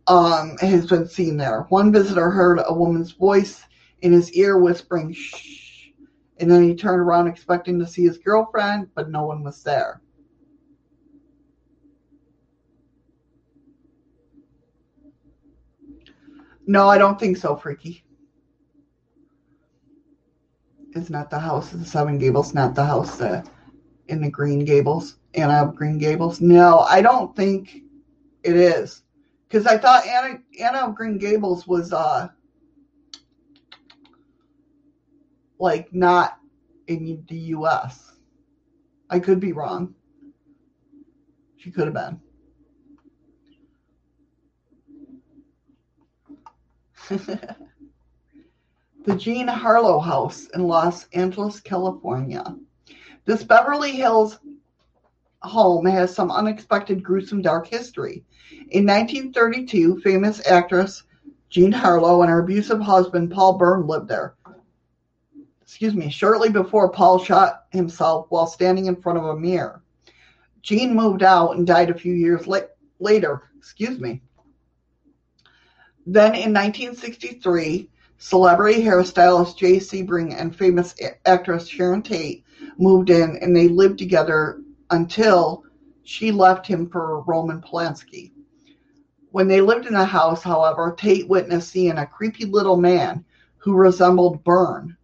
um, has been seen there. One visitor heard a woman's voice in his ear whispering, shh, and then he turned around expecting to see his girlfriend, but no one was there. No, I don't think so, Freaky is not the house of the Seven Gables, not the house uh, in the Green Gables, Anna of Green Gables. No, I don't think it is. Because I thought Anna Anna of Green Gables was uh like not in the U.S. I could be wrong. She could have been. the Jean Harlow House in Los Angeles, California. This Beverly Hills home has some unexpected, gruesome, dark history. In 1932, famous actress Jean Harlow and her abusive husband Paul Bern lived there. Excuse me, shortly before Paul shot himself while standing in front of a mirror. Jean moved out and died a few years la- later. Excuse me. Then in 1963, celebrity hairstylist Jay Sebring and famous actress Sharon Tate moved in and they lived together until she left him for Roman Polanski. When they lived in the house, however, Tate witnessed seeing a creepy little man who resembled Bern.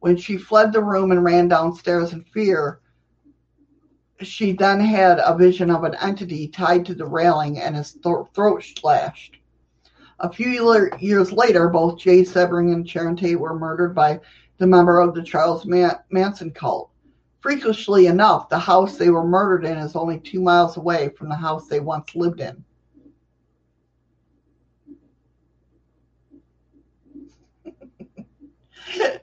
When she fled the room and ran downstairs in fear, she then had a vision of an entity tied to the railing and his th- throat slashed. A few years later, both Jay Sebring and Sharon Tate were murdered by the member of the Charles Manson cult. Freakishly enough, the house they were murdered in is only two miles away from the house they once lived in.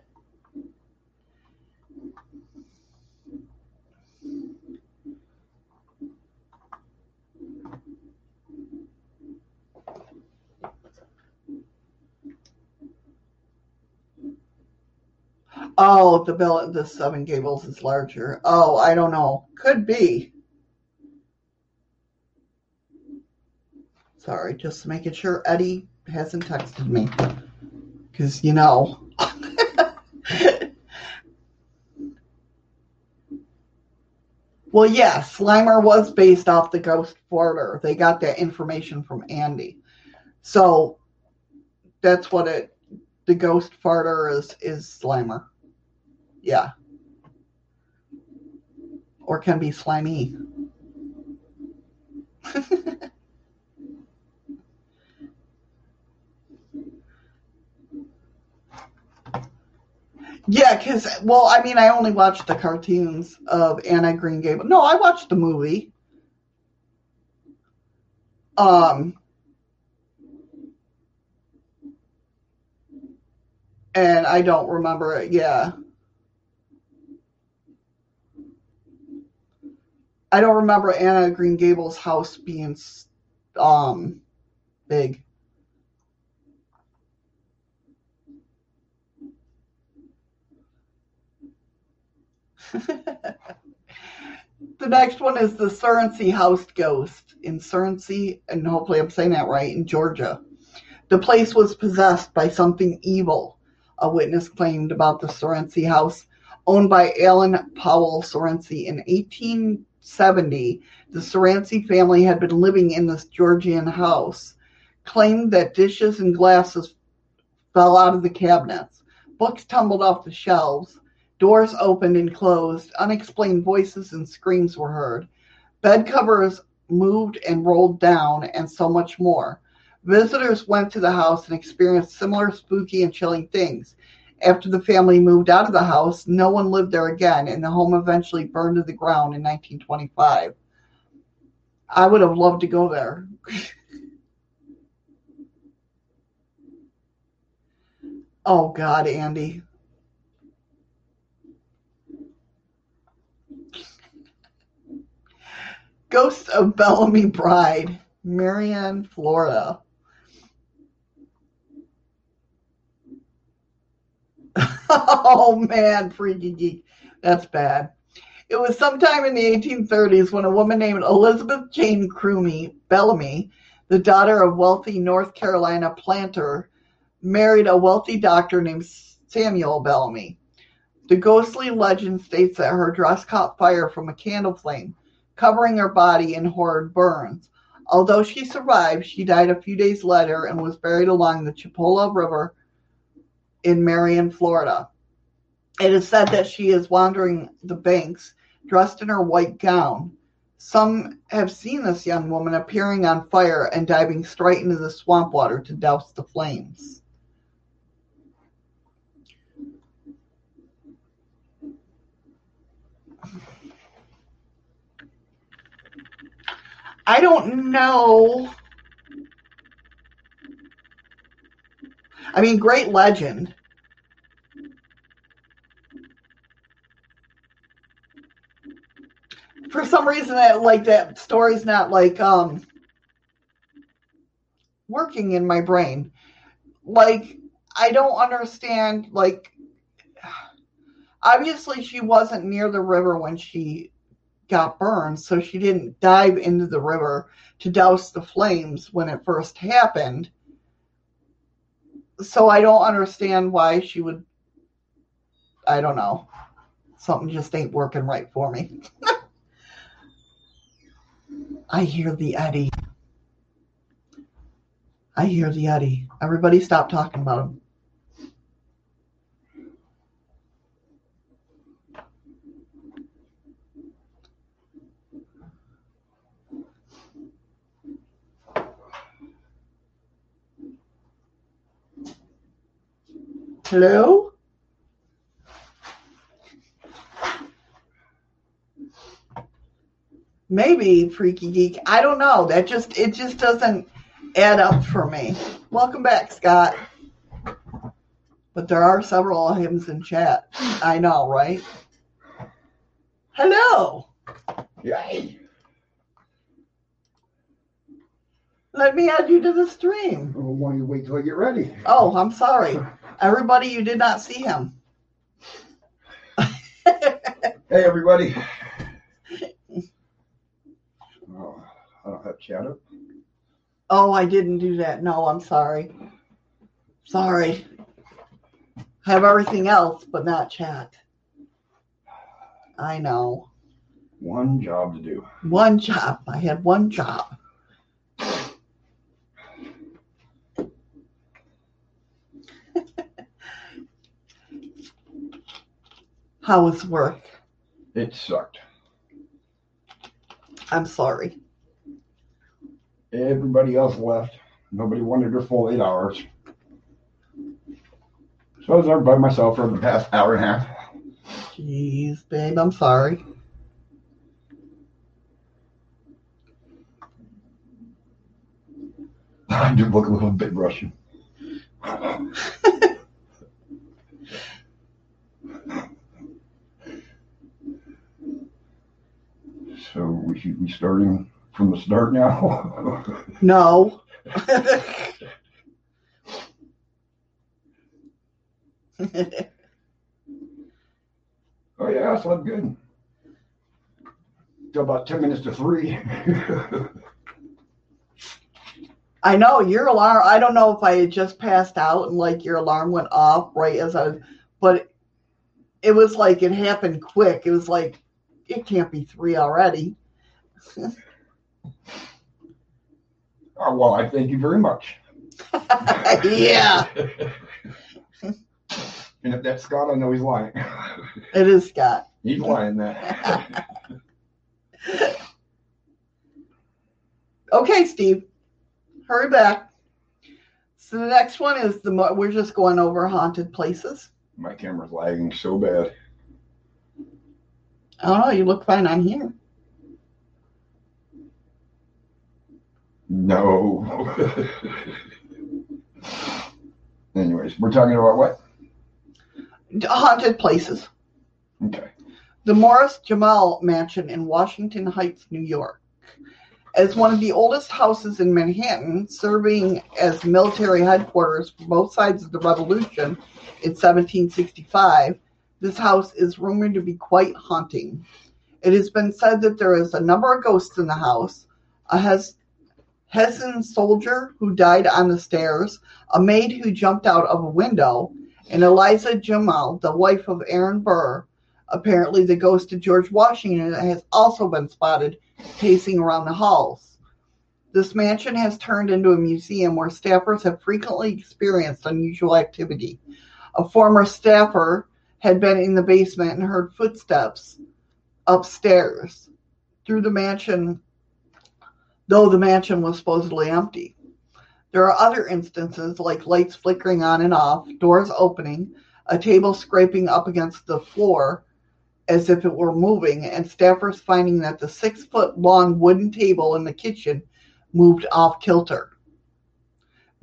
Oh, the bill the Seven Gables is larger. Oh, I don't know. Could be. Sorry, just making sure Eddie hasn't texted me. Because, you know. well, yeah, Slimer was based off the Ghost Farter. They got that information from Andy. So that's what it, the Ghost Farter is, is Slimer. Yeah. Or can be slimy. yeah, because, well, I mean, I only watched the cartoons of Anna Green Gable. No, I watched the movie. Um, and I don't remember it. Yeah. I don't remember Anna Green Gables' house being um big. the next one is the Surrency House Ghost in Surrency, and hopefully I'm saying that right, in Georgia. The place was possessed by something evil, a witness claimed about the Surrency House, owned by Alan Powell Surrency in 18. 70, the Surrency family had been living in this Georgian house, claimed that dishes and glasses fell out of the cabinets, books tumbled off the shelves, doors opened and closed, unexplained voices and screams were heard, bed covers moved and rolled down, and so much more. Visitors went to the house and experienced similar spooky and chilling things. After the family moved out of the house, no one lived there again, and the home eventually burned to the ground in 1925. I would have loved to go there. oh, God, Andy. Ghost of Bellamy Bride, Marion, Florida. oh man, freaky geek. That's bad. It was sometime in the 1830s when a woman named Elizabeth Jane Crumey Bellamy, the daughter of wealthy North Carolina planter, married a wealthy doctor named Samuel Bellamy. The ghostly legend states that her dress caught fire from a candle flame, covering her body in horrid burns. Although she survived, she died a few days later and was buried along the Chipola River in Marion, Florida. It is said that she is wandering the banks dressed in her white gown. Some have seen this young woman appearing on fire and diving straight into the swamp water to douse the flames. I don't know. I mean, great legend. For some reason, that like that story's not like um working in my brain. Like I don't understand. Like obviously, she wasn't near the river when she got burned, so she didn't dive into the river to douse the flames when it first happened. So I don't understand why she would. I don't know. Something just ain't working right for me. I hear the Eddie. I hear the Eddie. Everybody stop talking about him. Hello? Maybe Freaky Geek. I don't know. That just it just doesn't add up for me. Welcome back, Scott. But there are several hymns in chat. I know, right? Hello. Yay. Let me add you to the stream. Oh, why don't you wait till I get ready? Oh, I'm sorry. Everybody, you did not see him. Hey, everybody. Oh, I don't have chat up. Oh, I didn't do that. No, I'm sorry. Sorry. Have everything else, but not chat. I know. One job to do. One job. I had one job. How was work? It sucked. I'm sorry. Everybody else left. Nobody wanted their full eight hours. So I was there by myself for the past hour and a half. Jeez, babe, I'm sorry. I do look a little bit Russian. so we should be starting from the start now. No. oh yeah, I slept good. Till about ten minutes to three. I know your alarm. I don't know if I had just passed out and like your alarm went off right as I was, but it was like it happened quick. It was like it can't be three already. oh well, I thank you very much. yeah, And if that's Scott, I know he's lying. it is Scott. he's lying that. Okay, Steve, hurry back. So the next one is the mo- we're just going over haunted places. My camera's lagging so bad. Don't. You look fine on here. No. Anyways, we're talking about what? Haunted places. Okay. the Morris Jumel Mansion in Washington Heights, New York. As one of the oldest houses in Manhattan, serving as military headquarters for both sides of the Revolution in 1765, this house is rumored to be quite haunting. It has been said that there is a number of ghosts in the house, a Hes- Hessian soldier who died on the stairs, a maid who jumped out of a window, and Eliza Jumel, the wife of Aaron Burr, Apparently, the ghost of George Washington has also been spotted pacing around the halls. This mansion has turned into a museum where staffers have frequently experienced unusual activity. A former staffer had been in the basement and heard footsteps upstairs. through the mansion, though the mansion was supposedly empty. There are other instances like lights flickering on and off, doors opening, a table scraping up against the floor as if it were moving, and staffers finding that the six foot long wooden table in the kitchen moved off kilter.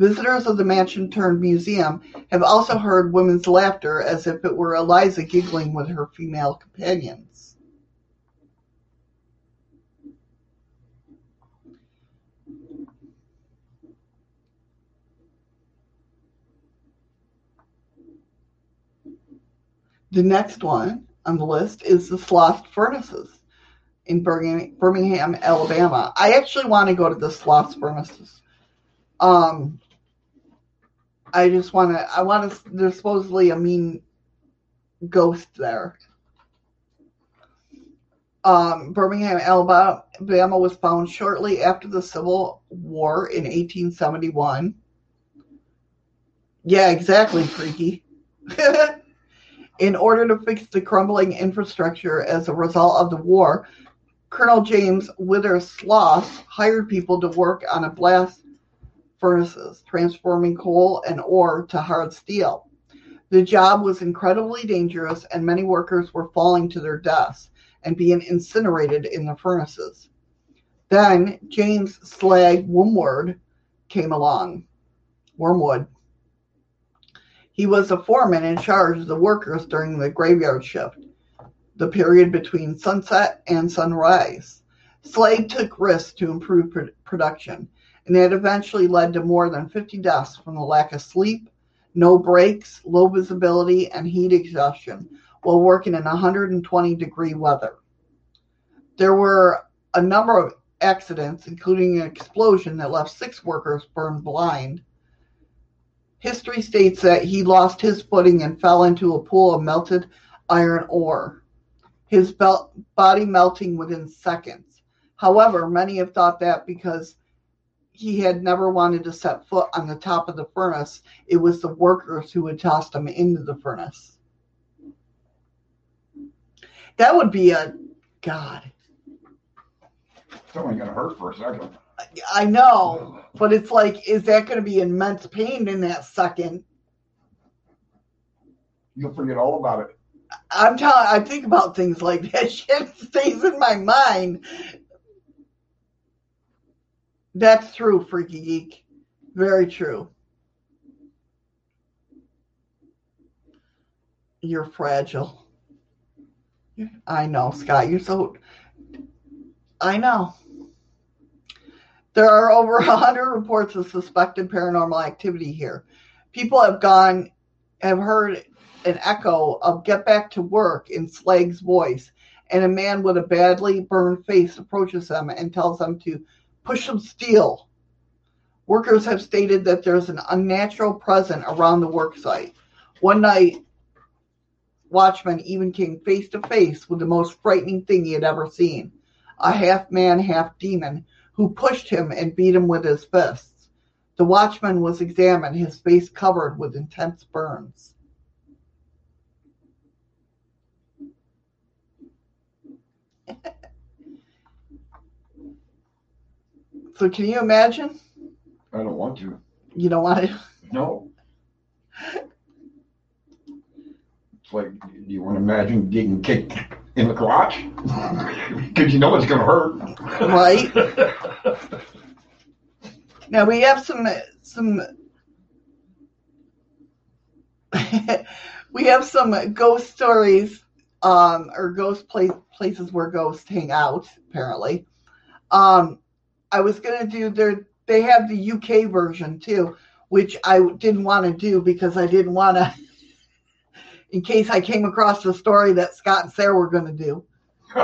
Visitors of the mansion turned museum have also heard women's laughter as if it were Eliza giggling with her female companions. The next one on the list is the Sloss Furnaces in Birmingham, Alabama. I actually want to go to the Sloss Furnaces. Um, I just want to. I want to. There's supposedly a mean ghost there. Um, Birmingham, Alabama was found shortly after the Civil War in 1871. Yeah, exactly, freaky. in order to fix the crumbling infrastructure as a result of the war, Colonel James Withers Sloss hired people to work on a blast furnaces, transforming coal and ore to hard steel. The job was incredibly dangerous, and many workers were falling to their deaths and being incinerated in the furnaces. Then James Slag Wormwood came along. Wormwood he was a foreman in charge of the workers during the graveyard shift, the period between sunset and sunrise. Slade took risks to improve pr- production, and it eventually led to more than 50 deaths from the lack of sleep, no breaks, low visibility, and heat exhaustion while working in 120 degree weather. There were a number of accidents, including an explosion that left six workers burned blind History states that he lost his footing and fell into a pool of melted iron ore, his body melting within seconds. However, many have thought that because he had never wanted to set foot on the top of the furnace, it was the workers who had tossed him into the furnace. That would be a God. It's only going to hurt for a second. I know, but it's like, is that going to be immense pain in that second? You'll forget all about it. I'm telling. I think about things like that. Shit stays in my mind. That's true, freaky geek. Very true. You're fragile. I know, Scott. You're so. I know. There are over 100 reports of suspected paranormal activity here. People have gone, have heard an echo of get back to work in Slag's voice, and a man with a badly burned face approaches them and tells them to push some steel. Workers have stated that there's an unnatural presence around the worksite. One night, Watchman even came face to face with the most frightening thing he had ever seen a half man, half demon who pushed him and beat him with his fists. The watchman was examined, his face covered with intense burns. So, can you imagine? I don't want to. You don't want to? No. It's like, do you want to imagine getting kicked in the crotch? Because you know it's going to hurt. Right. now we have some some we have some ghost stories um, or ghost place, places where ghosts hang out. Apparently, um, I was gonna do their. They have the UK version too, which I didn't want to do because I didn't want to in case I came across the story that Scott and Sarah were going to do.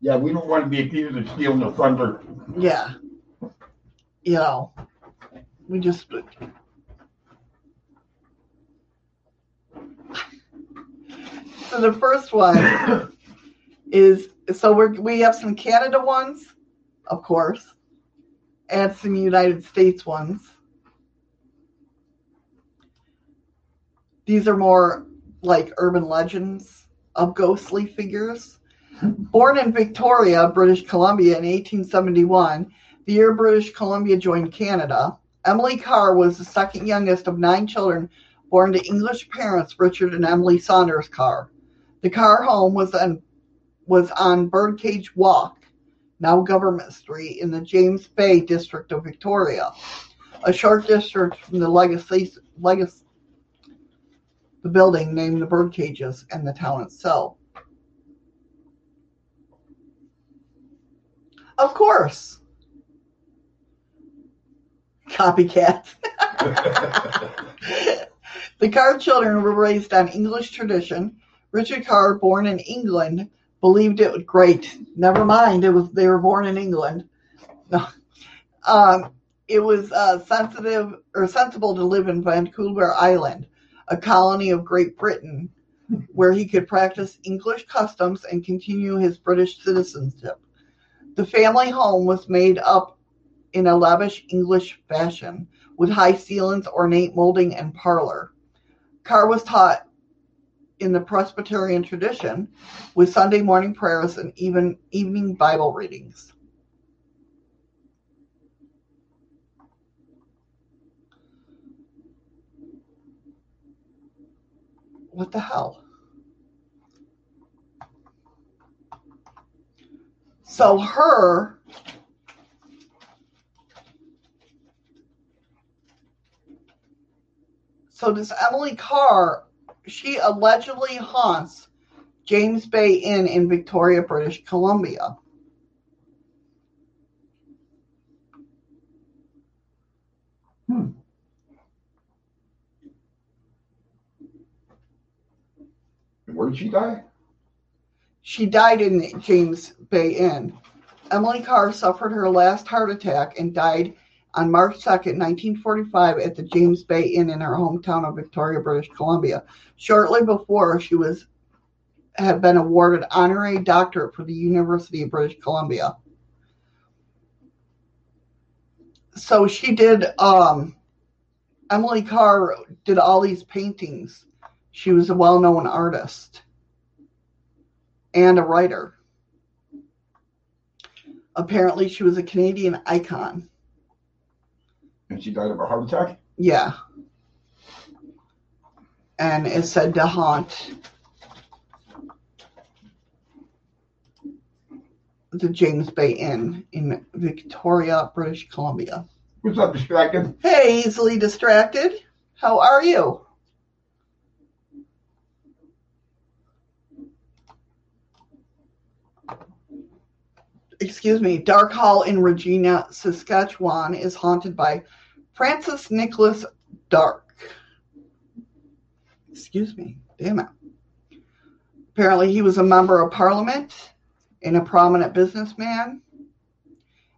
yeah, we don't want to be accused of stealing the thunder. Yeah. You know, we just. So the first one is so we we have some Canada ones, of course, and some United States ones. These are more like urban legends of ghostly figures. Born in Victoria, British Columbia in 1871, the year British Columbia joined Canada, Emily Carr was the second youngest of nine children born to English parents Richard and Emily Saunders Carr. The Carr home was on, was on Birdcage Walk, now Government Street, in the James Bay district of Victoria, a short distance from the legacy, legacy the building named the Birdcages and the town itself. Of course. Copycat. the Carr children were raised on English tradition. Richard Carr, born in England, believed it was great. Never mind, it was they were born in England. No. Um, it was uh, sensitive or sensible to live in Vancouver Island, a colony of Great Britain, where he could practice English customs and continue his British citizenship. The family home was made up in a lavish English fashion, with high ceilings, ornate molding, and parlor. Carr was taught in the Presbyterian tradition, with Sunday morning prayers and even evening Bible readings. What the hell? So her So does Emily Carr, she allegedly haunts James Bay Inn in Victoria, British Columbia. Hmm. Where did she die? She died in James Bay Inn. Emily Carr suffered her last heart attack and died on March 2nd, 1945, at the James Bay Inn in her hometown of Victoria, British Columbia. Shortly before, she was had been awarded honorary doctorate for the University of British Columbia. So she did. Um, Emily Carr did all these paintings. She was a well-known artist and a writer. Apparently, she was a Canadian icon. And she died of a heart attack? Yeah. And is said to haunt the James Bay Inn in Victoria, British Columbia. What's up, distracted? Hey, easily distracted. How are you? Excuse me. Darke Hall in Regina, Saskatchewan is haunted by Francis Nicholas Darke. Excuse me. Damn it. Apparently, he was a member of parliament and a prominent businessman.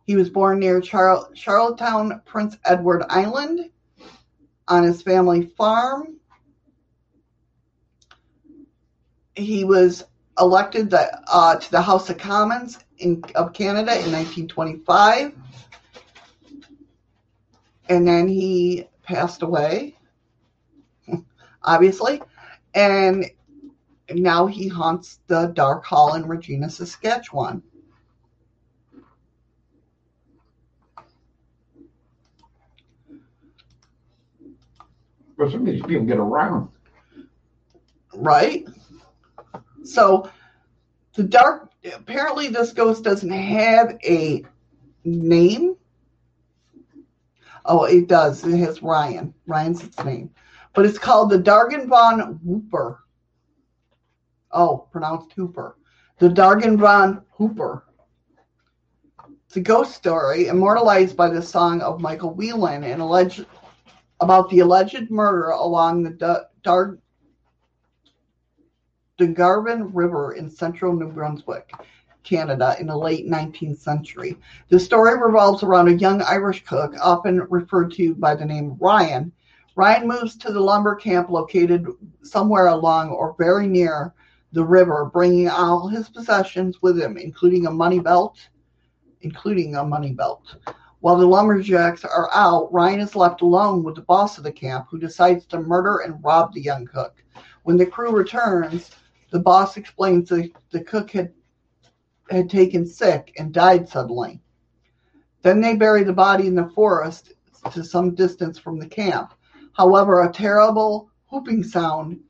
He was born near Char- Charlottetown, Prince Edward Island, on his family farm. He was elected the, uh, to the House of Commons in, of Canada in 1925. And then he passed away, obviously. And now he haunts the Darke Hall in Regina, Saskatchewan. But some of these people get around. right? So the dark apparently this ghost doesn't have a name. Oh, it does. It has Ryan. Ryan's its name. But it's called the Dungarvon Whooper. Oh, pronounced Hooper. The Dungarvon Whooper. It's a ghost story immortalized by the song of Michael Whelan and alleged about the alleged murder along the Da- Dar- River in central New Brunswick, Canada, in the late 19th century. The story revolves around a young Irish cook, often referred to by the name Ryan. Ryan moves to the lumber camp located somewhere along or very near the river, bringing all his possessions with him, including a money belt, including a money belt. While the lumberjacks are out, Ryan is left alone with the boss of the camp, who decides to murder and rob the young cook. When the crew returns, the boss explains that the cook had had taken sick and died suddenly. Then they bury the body in the forest to some distance from the camp. However, a terrible whooping sound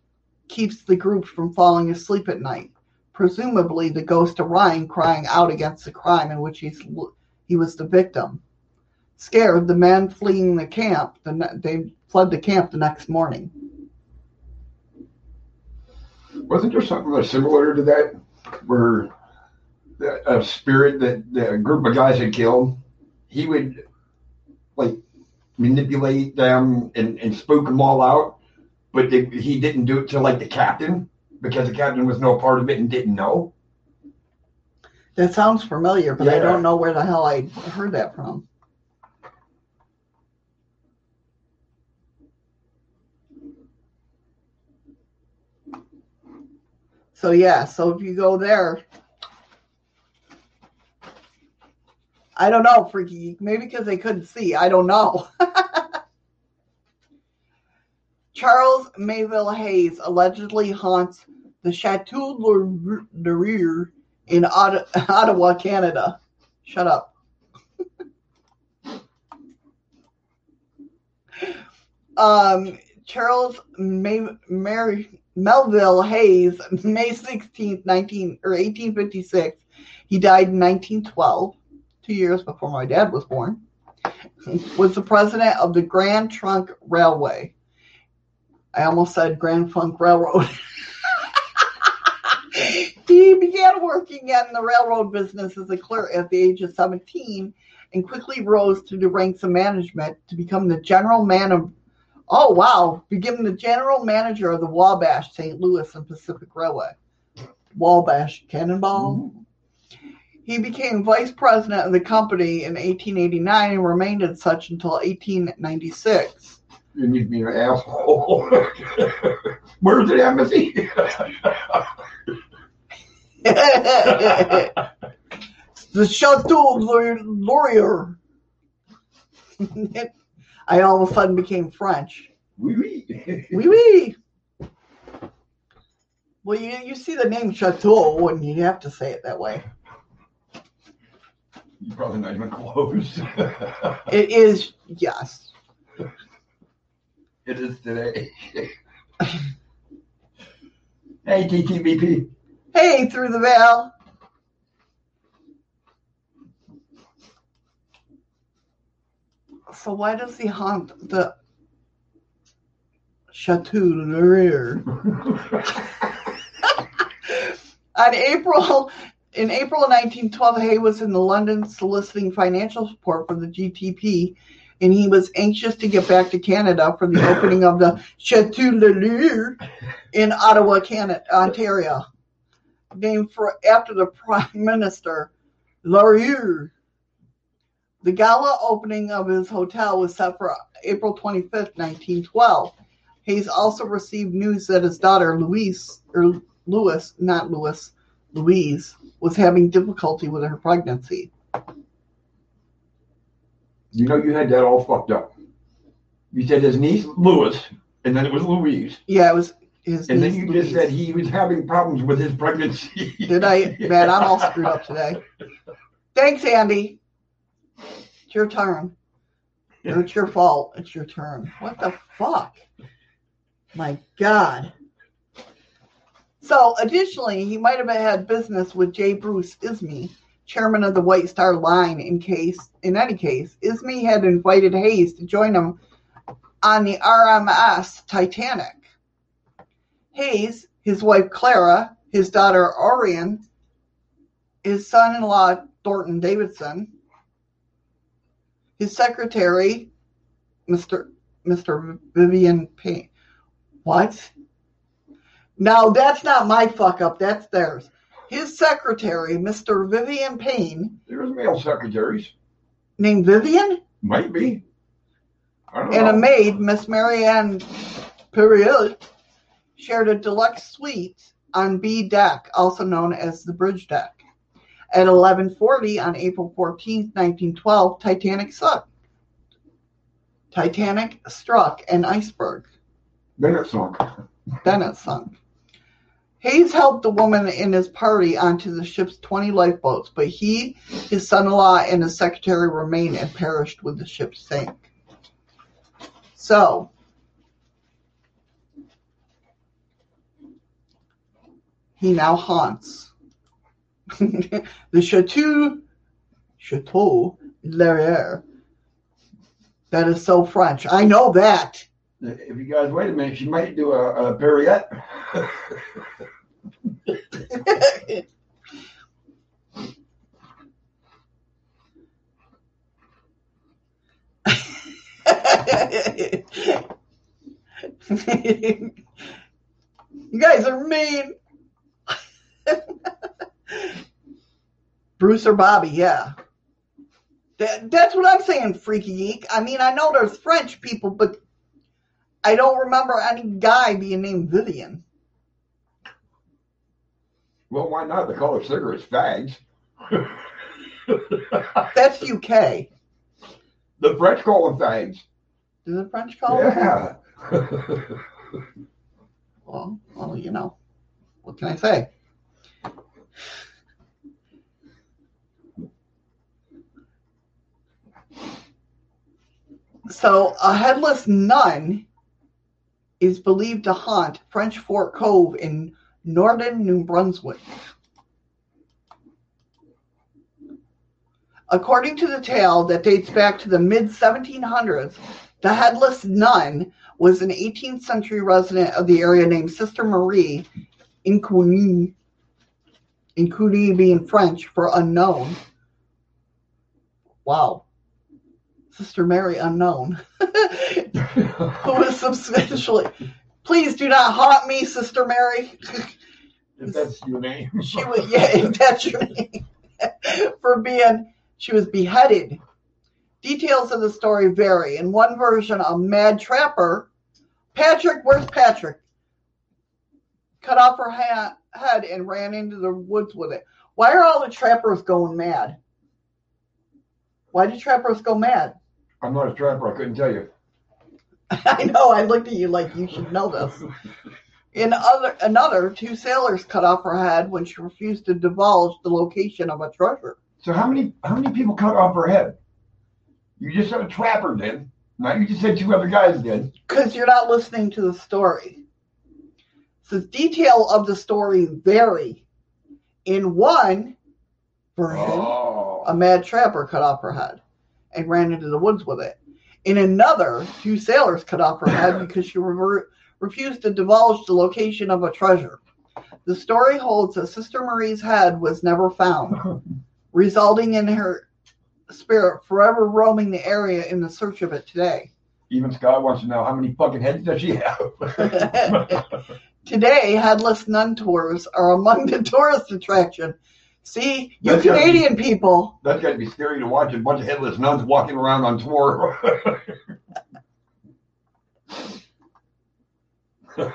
keeps the group from falling asleep at night. Presumably, the ghost of Ryan crying out against the crime in which he's, he was the victim. Scared, the men fleeing the camp, the, they fled the camp the next morning. Wasn't there something similar to that, where a spirit that, that a group of guys had killed, he would like manipulate them and, and spook them all out, but they, he didn't do it to like the captain because the captain was no part of it and didn't know. That sounds familiar, but I don't know where the hell I heard that from. So yeah, so if you go there, I don't know, freaky. Maybe because they couldn't see. I don't know. Charles Mayville Hays allegedly haunts the Chateau de Rire in Ottawa, Canada. Shut up. um, Charles May- Mary Melville Hays, May 16th, 19 or 1856. He died in 1912, two years before my dad was born. Was the president of the Grand Trunk Railway. I almost said Grand Funk Railroad. he began working in the railroad business as a clerk at the age of 17 and quickly rose to the ranks of management to become the general man of oh wow became the general manager of the wabash st louis and pacific railway wabash cannonball mm-hmm. He became vice president of the company in 1889 and remained as such until 1896 You need to be an asshole. Where's the embassy? the Chateau Laurier. I all of a sudden became French. Oui, oui. Oui, oui. Well, you, you see the name Chateau, and you have to say it that way. You probably not even close. It is, yes. it is today. hey, TTVP. Hey, through the veil. So why does he haunt the Chateau Laurier? On April, in April of 1912, Hay was in the London soliciting financial support for the GTP, and he was anxious to get back to Canada for the opening of the Chateau Laurier in Ottawa, Canada, Ontario, named for after the Prime Minister Laurier. The gala opening of his hotel was set for April 25, 1912. Hays also received news that his daughter Louise, or Louis, not Louis, Louise, was having difficulty with her pregnancy. You know, you had that all fucked up. You said his niece, Louis, and then it was Louise. Yeah, it was his And then you Louise. just said he was having problems with his pregnancy. Did I? Man, I'm all screwed up today. Thanks, Andy. It's your turn. It's your fault. It's your turn. What the fuck? My God. So, additionally, he might have had business with J. Bruce Ismay, chairman of the White Star Line. In case, in any case, Ismay had invited Hays to join him on the RMS Titanic. Hays, his wife Clara, his daughter Orian, his son-in-law Thornton Davidson, his secretary, Mr. Mr. Vivian Payne. What? No, that's not my fuck up. That's theirs. His secretary, Mr. Vivian Payne, There's male secretaries. named Vivian, Might be. I don't and know. a maid, Miss Marianne Perreault, shared a deluxe suite on B deck, also known as the bridge deck. At 11:40 on April 14, 1912, Titanic struck. Titanic struck an iceberg. Then it sunk. Then it sunk. Hays helped the woman and his party onto the ship's 20 lifeboats, but he, his son in law, and his secretary remained and perished when the ship sank. So, he now haunts the Chateau, Chateau Laurier. That is so French. I know that. If you guys wait a minute, she might do a, a. you guys are mean. Bruce or Bobby, yeah. That, that's what I'm saying, freaky geek. I mean, I know there's French people, but I don't remember any guy being named Vivian. Well, why not? They call their cigarettes fags. That's UK. the French call them fags. Do the French call them? Yeah. Well, well, you know, what can I say? So, a headless nun is believed to haunt French Fort Cove in northern New Brunswick. According to the tale that dates back to the mid 1700s, the headless nun was an 18th century resident of the area named Sister Marie Incognito, Incognito being French for unknown. Wow. Sister Mary Unknown, who was substantially. Please do not haunt me, Sister Mary. if that's your name. she was, yeah, if that's your name. for being, she was beheaded. Details of the story vary. In one version, a mad trapper, Patrick, where's Patrick? Cut off her ha- head and ran into the woods with it. Why are all the trappers going mad? Why do trappers go mad? I'm not a trapper. I couldn't tell you. I know. I looked at you like you should know this. In other, another, two sailors cut off her head when she refused to divulge the location of a treasure. So how many how many people cut off her head? You just said a trapper did. Now you just said two other guys did. Because you're not listening to the story. The detail of the story vary. In one version, Oh. a mad trapper cut off her head and ran into the woods with it. In another, two sailors cut off her head because she rever- refused to divulge the location of a treasure. The story holds that Sister Marie's head was never found, resulting in her spirit forever roaming the area in the search of it today. Even Scott wants to know how many fucking heads does she have? Today, headless nun tours are among the tourist attraction. See, you That's gotta be- Canadian people, That's got to be scary to watch a bunch of headless nuns walking around on tour. I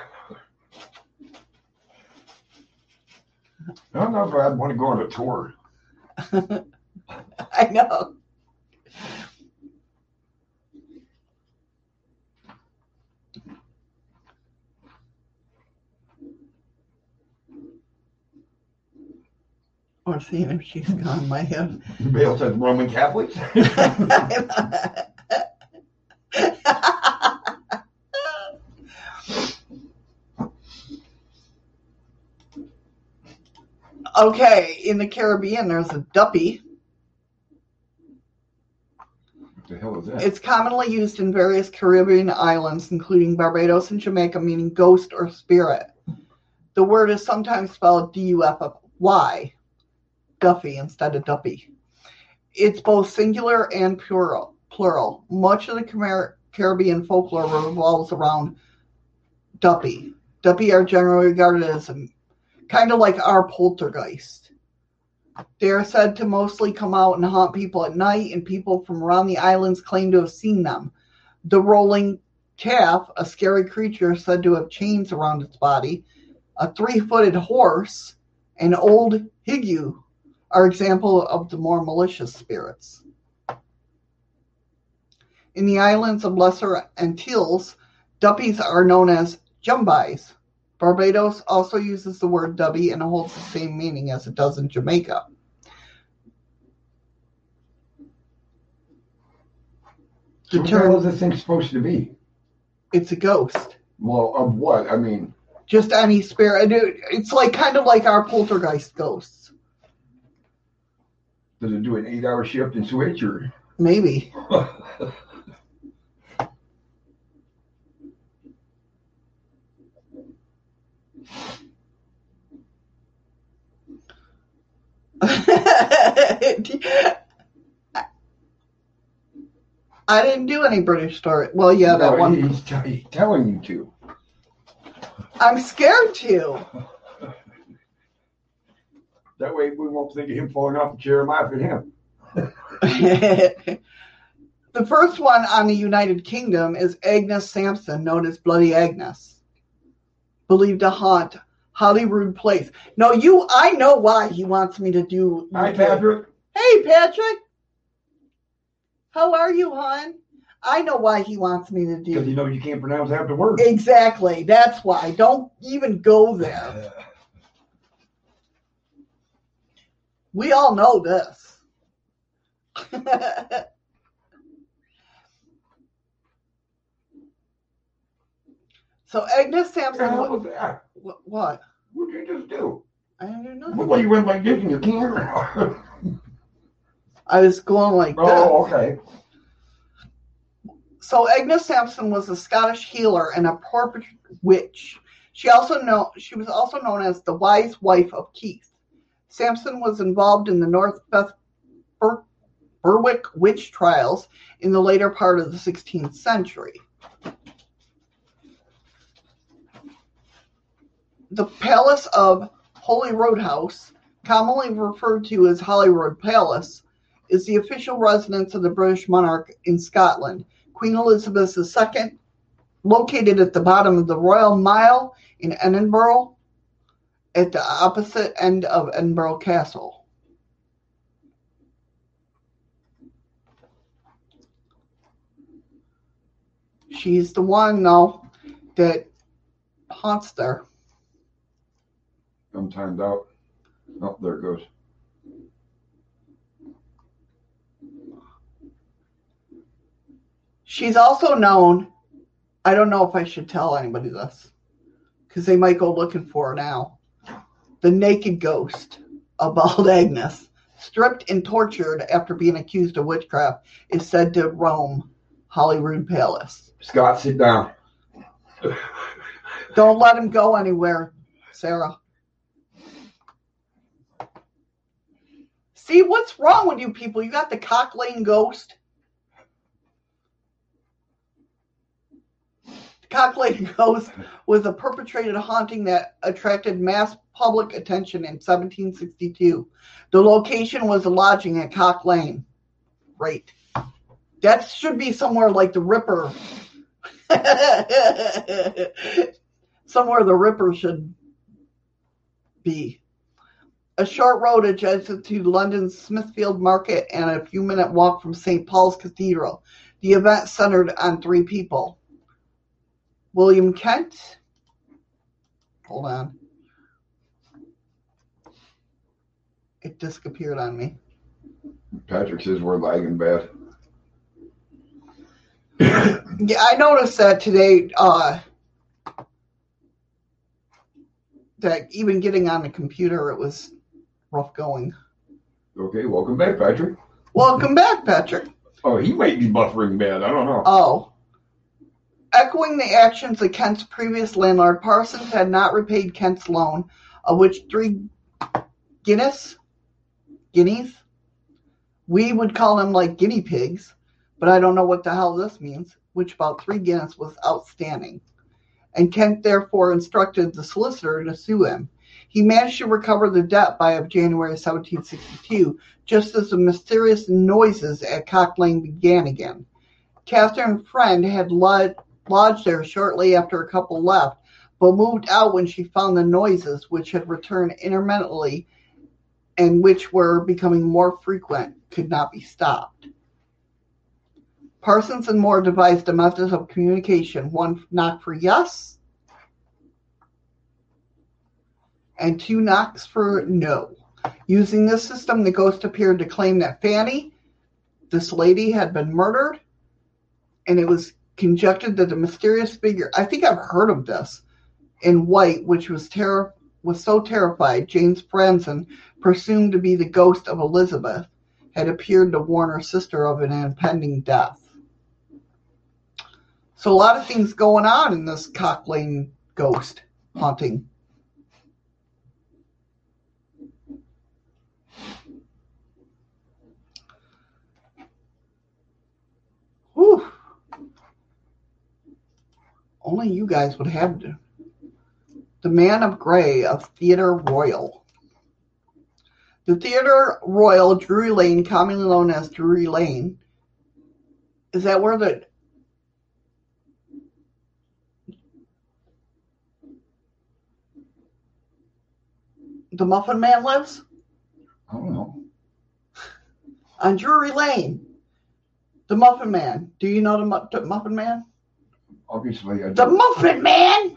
don't know if I'd want to go on a tour. I know. Seeing if she's gone my head. Bale says Roman Catholics. okay, in the Caribbean, there's a duppy. what the hell is that? It's commonly used in various Caribbean islands, including Barbados and Jamaica, meaning ghost or spirit. The word is sometimes spelled D U F F Y, Duffy instead of Duppy. It's both singular and plural. Plural. Much of the Car- Caribbean folklore revolves around Duppy. Duppy are generally regarded as a, kind of like our poltergeist. They are said to mostly come out and haunt people at night, and people from around the islands claim to have seen them. The rolling calf, a scary creature said to have chains around its body, a three footed horse, an old higue are example of the more malicious spirits. In the islands of Lesser Antilles, duppies are known as jumbais, Barbados also uses the word dubby and holds the same meaning as it does in Jamaica. So The what the hell term, is this thing supposed to be? it's a ghost. Well, of what? I mean, Just any spirit. It's like kind of like our poltergeist ghosts. Does it do an eight-hour shift and switch, or? Maybe. I didn't do any British story. Well, yeah, that one. He's, t- he's telling you to. I'm scared to. That way we won't think of him falling off the chair and laugh at him. the first one on the United Kingdom is Agnes Sampson, known as Bloody Agnes, believed to haunt Holyrood Place. No, you. I know why he wants me to do. Hi, Patrick. Hey, Patrick. How are you, hon? I know why he wants me to do. Because do. you know you can't pronounce half the words. Exactly. That's why. Don't even go there. We all know this. so Agnes What Sampson, was that? what? what? What did you just do? I didn't do Look nothing. you went like this in your camera. I was going like oh, this. oh, okay. So Agnes Sampson was a Scottish healer and a portrait witch. She also know she was also known as the wise wife of Keith. Sampson was involved in the North Beth Ber- Berwick witch trials in the later part of the 16th century. The Palace of Holyroodhouse, commonly referred to as Holyrood Palace, is the official residence of the British monarch in Scotland. Queen Elizabeth II, located at the bottom of the Royal Mile in Edinburgh, at the opposite end of Edinburgh Castle. She's the one, though, that haunts there. I'm timed out. Oh, there it goes. She's also known. I don't know if I should tell anybody this because they might go looking for her now. The naked ghost of Bald Agnes, stripped and tortured after being accused of witchcraft, is said to roam Holyrood Palace. Scott, sit down. Don't let him go anywhere, Sarah. See what's wrong with you people? You got the Cock Lane ghost. Lane ghost was a perpetrated haunting that attracted mass public attention in 1762. The location was a lodging at Cock Lane. Right. That should be somewhere like the Ripper. somewhere the Ripper should be. A short road adjacent to London's Smithfield Market and a few minute walk from St. Paul's Cathedral. The event centered on three people. William Kent. Hold on. It disappeared on me. Patrick says we're lagging bad. Yeah, I noticed that today. Uh, that even getting on the computer, it was rough going. Okay, welcome back, Patrick. Welcome back, Patrick. Oh, he might be buffering bad. I don't know. Oh. Echoing the actions of Kent's previous landlord, Parsons had not repaid Kent's loan, of which three guineas, guineas, we would call them like guinea pigs, but I don't know what the hell this means, which about three guineas was outstanding. And Kent therefore instructed the solicitor to sue him. He managed to recover the debt by January 1762, just as the mysterious noises at Cock Lane began again. Catherine Friend had lod- lodged there shortly after a couple left, but moved out when she found the noises, which had returned intermittently and which were becoming more frequent, could not be stopped. Parsons and Moore devised a method of communication one knock for yes, and two knocks for no. Using this system, the ghost appeared to claim that Fanny, this lady, had been murdered, and it was conjectured that the mysterious figure, I think I've heard of this, in white, which was terror was so terrified, James Franzen, presumed to be the ghost of Elizabeth, had appeared to warn her sister of an impending death. So a lot of things going on in this Cock Lane ghost haunting. Whew. Only you guys would have to. The Man of Grey of Theatre Royal. The Theatre Royal, Drury Lane, commonly known as Drury Lane, is that where the the Muffin Man lives? I don't know. On Drury Lane. The Muffin Man. Do you know the, the Muffin Man? Obviously, I The. Muffin Man!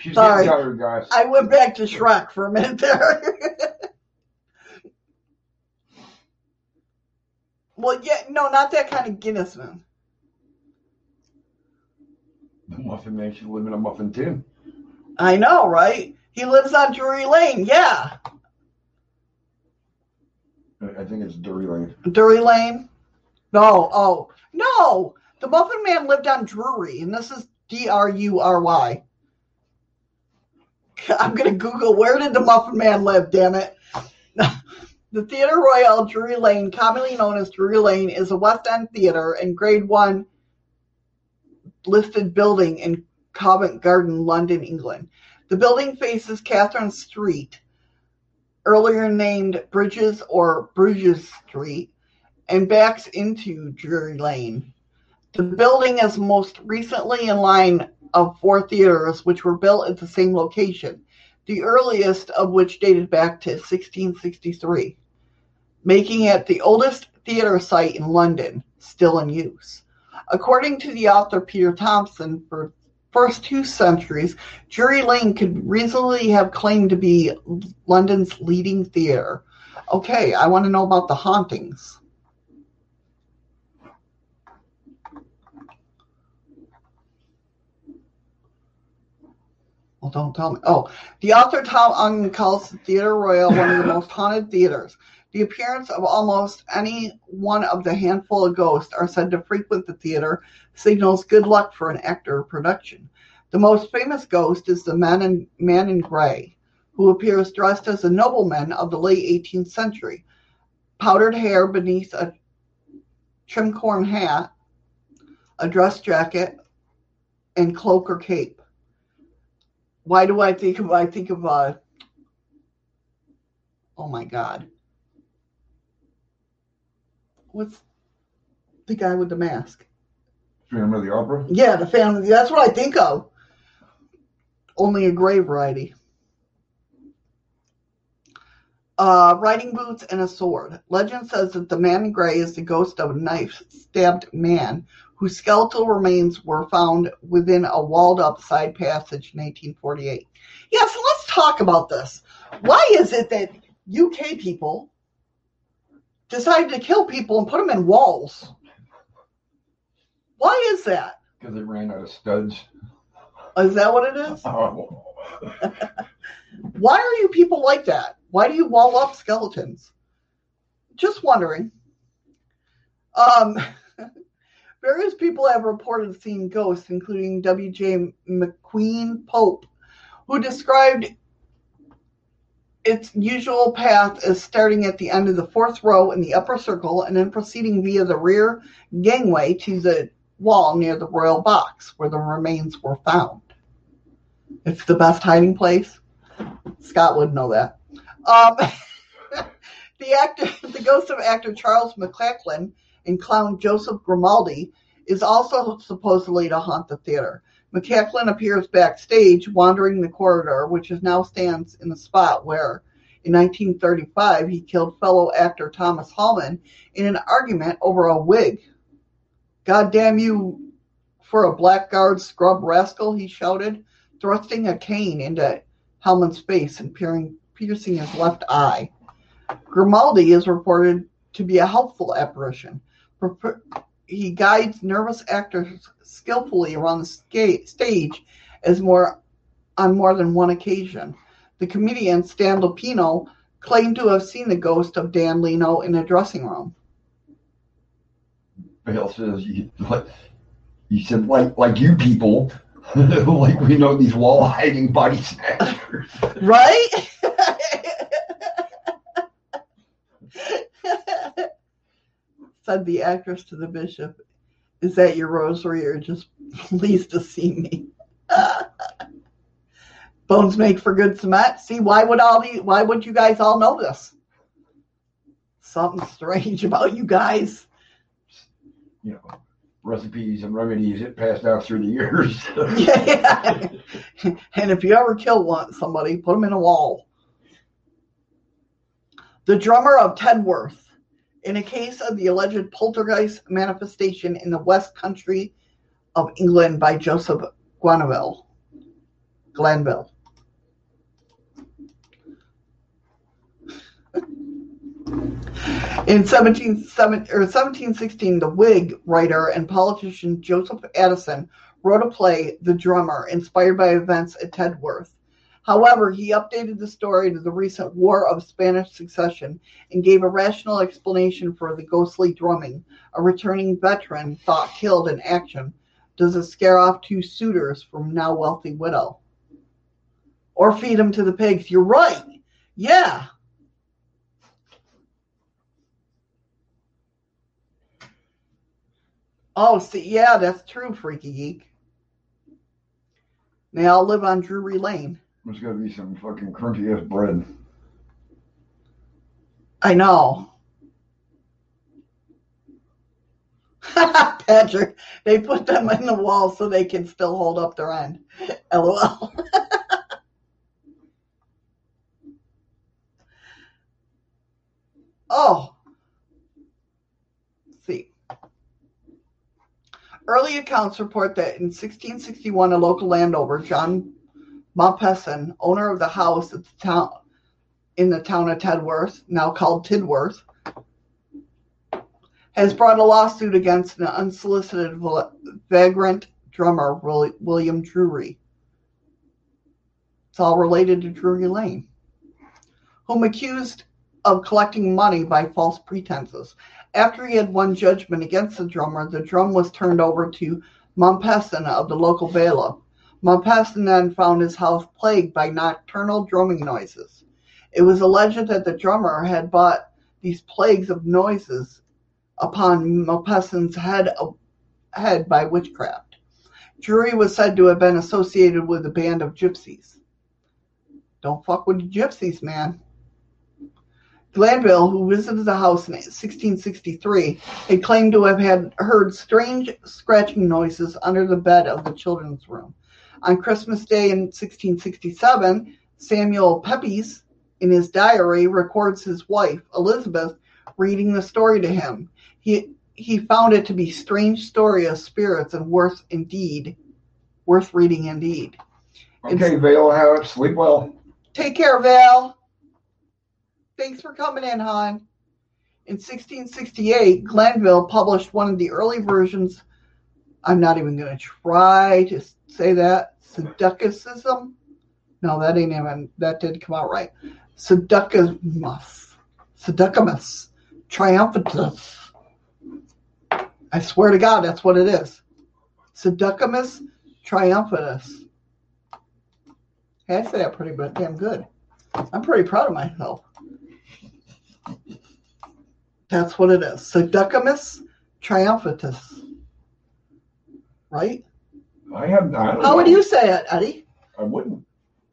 She's Sorry. tired, guys. I went back to Shrek for a minute there. well, yeah, no, not that kind of Guinness man. The muffin man should live in a muffin tin. I know, right? He lives on Drury Lane. Yeah, I think it's Drury Lane. Drury Lane. No, oh no, the Muffin Man lived on Drury, and this is D R U R Y. I'm gonna Google where did the Muffin Man live? Damn it. The Theatre Royal, Drury Lane, commonly known as Drury Lane, is a West End theatre and Grade One listed building in Covent Garden, London, England. The building faces Catherine Street, earlier named Bridges or Bruges Street, and backs into Drury Lane. The building is most recently in line of four theaters which were built at the same location, the earliest of which dated back to 1663, making it the oldest theater site in London still in use. According to the author Peter Thompson, for first two centuries, Drury Lane could reasonably have claimed to be London's leading theater. Okay, I want to know about the hauntings. Well, don't tell me. Oh, the author Tom Ungman calls the Theatre Royal one of the most haunted theaters. The appearance of almost any one of the handful of ghosts are said to frequent the theater signals good luck for an actor or production. The most famous ghost is the man in, man in gray, who appears dressed as a nobleman of the late 18th century. Powdered hair beneath a tricorn hat, a dress jacket, and cloak or cape. Why do I think of I think of uh oh my god. What's the guy with the mask? Phantom of the Opera. Yeah, the family. That's what I think of. Only a gray variety. Uh, riding boots and a sword. Legend says that the man in gray is the ghost of a knife stabbed man whose skeletal remains were found within a walled up side passage in 1848. Yeah, so let's talk about this. Why is it that UK people decided to kill people and put them in walls? Why is that? Because they ran out of studs. Is that what it is? Oh, Why are you people like that? Why do you wall up skeletons? Just wondering. Um, various people have reported seeing ghosts, including W.J. Macqueen-Pope, who described its usual path is starting at the end of the fourth row in the upper circle and then proceeding via the rear gangway to the wall near the royal box where the remains were found. It's the best hiding place. Scott would know that. Um, the actor, the ghost of actor Charles McLachlan and clown Joseph Grimaldi is also supposedly to haunt the theater. McLachlan appears backstage, wandering the corridor, which is now stands in the spot where, in 1935, he killed fellow actor Thomas Hallam in an argument over a wig. God damn you, for a blackguard scrub rascal, he shouted, thrusting a cane into Hallam's face and peering, piercing his left eye. Grimaldi is reported to be a helpful apparition. He guides nervous actors skillfully around the stage as more on more than one occasion. The comedian Stan Lupino claimed to have seen the ghost of Dan Leno in a dressing room. Bale says, you, he said, like, like you people, like we know these wall hiding body snatchers. Right? Said the actress to the bishop, Is that your rosary or just pleased to see me? Bones make for good cement. See, why would all the why would you guys all know this? Something strange about you guys. You know, recipes and remedies it passed out through the years. yeah. and if you ever kill one somebody, put them in a wall. The drummer of Tedworth, in a case of the alleged poltergeist manifestation in the West Country of England by Joseph Glanvill. Glanvill. In 1716, the Whig writer and politician Joseph Addison wrote a play, The Drummer, inspired by events at Tedworth. However, he updated the story to the recent War of Spanish Succession and gave a rational explanation for the ghostly drumming. A returning veteran thought killed in action does it scare off two suitors from now wealthy widow. Or feed them to the pigs. You're right. Yeah. Oh, see, yeah, that's true, Freaky Geek. They all live on Drury Lane. There's got to be some fucking crunchy ass bread. I know. Patrick, they put them in the wall so they can still hold up their end. LOL. oh, see. Early accounts report that in 1661, a local landowner, John Mompesson, owner of the house the town in the town of Tedworth, now called Tidworth, has brought a lawsuit against an unsolicited vagrant drummer, William Drury. It's all related to Drury Lane, whom accused of collecting money by false pretenses. After he had won judgment against the drummer, the drum was turned over to Mompesson of the local bailiff. Mompesson then found his house plagued by nocturnal drumming noises. It was alleged that the drummer had brought these plagues of noises upon Mompesson's head, head by witchcraft. Drury was said to have been associated with a band of gypsies. Don't fuck with the gypsies, man. Glanvill, who visited the house in 1663, had claimed to have had heard strange scratching noises under the bed of the children's room. On Christmas Day in 1667, Samuel Pepys, in his diary, records his wife, Elizabeth, reading the story to him. He he found it to be strange story of spirits and worth indeed, worth reading indeed. Okay, Vale, have sleep well. Take care, Vale. Thanks for coming in, hon. In 1668, Glanvill published one of the early versions. I'm not even going to try to say that. Seducticism? No, that ain't even, that did come out right. Seducimus. Seducimus. Triumphatus. I swear to God, that's what it is. Seducimus triumphatus. Hey, I say that pretty but damn good. I'm pretty proud of myself. That's what it is. Seducimus triumphatus. Right? I have. I How would you say it, Eddie? I wouldn't.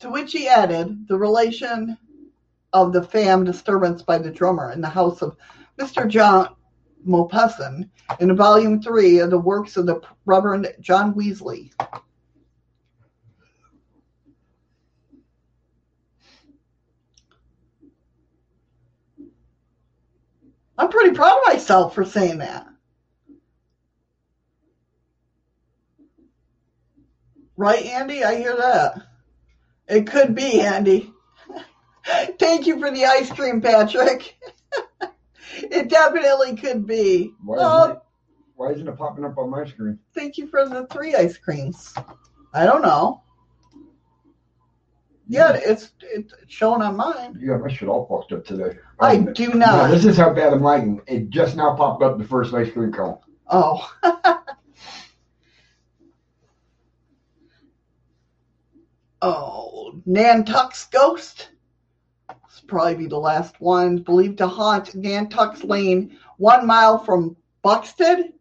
to which he added the relation of the fam disturbance by the drummer in the house of Mr. John Mompesson in volume three of the works of the Reverend John Wesley. I'm pretty proud of myself for saying that. Right, Andy? I hear that. It could be, Andy. Thank you for the ice cream, Patrick. it definitely could be. Why, Oh, isn't it, why isn't it popping up on my screen? thank you for the three ice creams. I don't know. Yeah, it's it's showing on mine. You got my shit all fucked up today. I Um, do No, not. this is how bad I'm lagging. It just now popped up the first ice cream cone. Oh. oh, Nan Tuck's ghost. This will probably be the last one. Believed to haunt Nan Tuck's Lane, one mile from Buxted.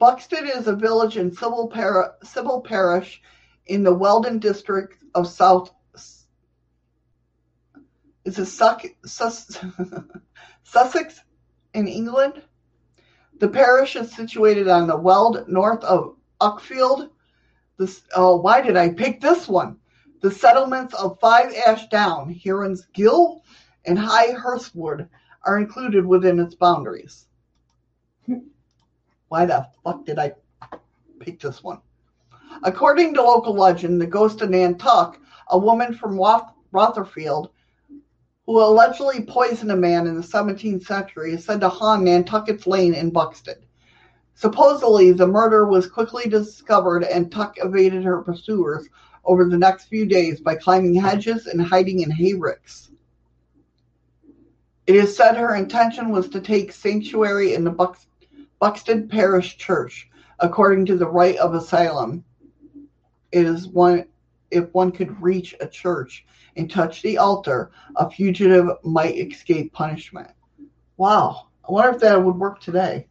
Buxted is a village in Civil, Par- Civil Parish in the Wealden district of South. Is Sus, Sussex in England? The parish is situated on the Weald north of Uckfield. This, oh, why did I pick this one? The settlements of Five Ash Down, Heron's Ghyll, and High Hurstwood are included within its boundaries. Why the fuck did I pick this one? According to local legend, the ghost of Nan Tuck, a woman from Roth- Rotherfield, who allegedly poisoned a man in the 17th century, is said to haunt Nantucket's Lane in Buxted. Supposedly, the murder was quickly discovered and Tuck evaded her pursuers over the next few days by climbing hedges and hiding in hayricks. It is said her intention was to take sanctuary in the Bux- Buxted Parish Church, according to the Right of Asylum. It is one if one could reach a church and touch the altar, a fugitive might escape punishment. Wow. I wonder if that would work today.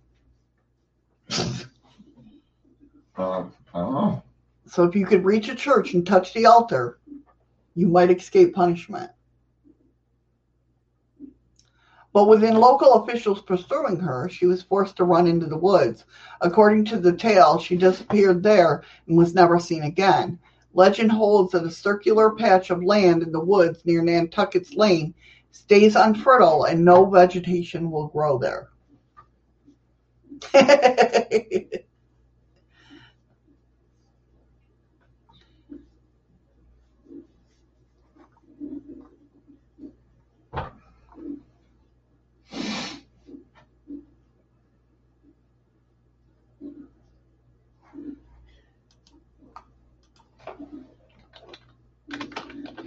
Uh, I don't know. So if you could reach a church and touch the altar, you might escape punishment. But within local officials pursuing her, she was forced to run into the woods. According to the tale, she disappeared there and was never seen again. Legend holds that a circular patch of land in the woods near Nantucket's Lane stays unfertile and no vegetation will grow there.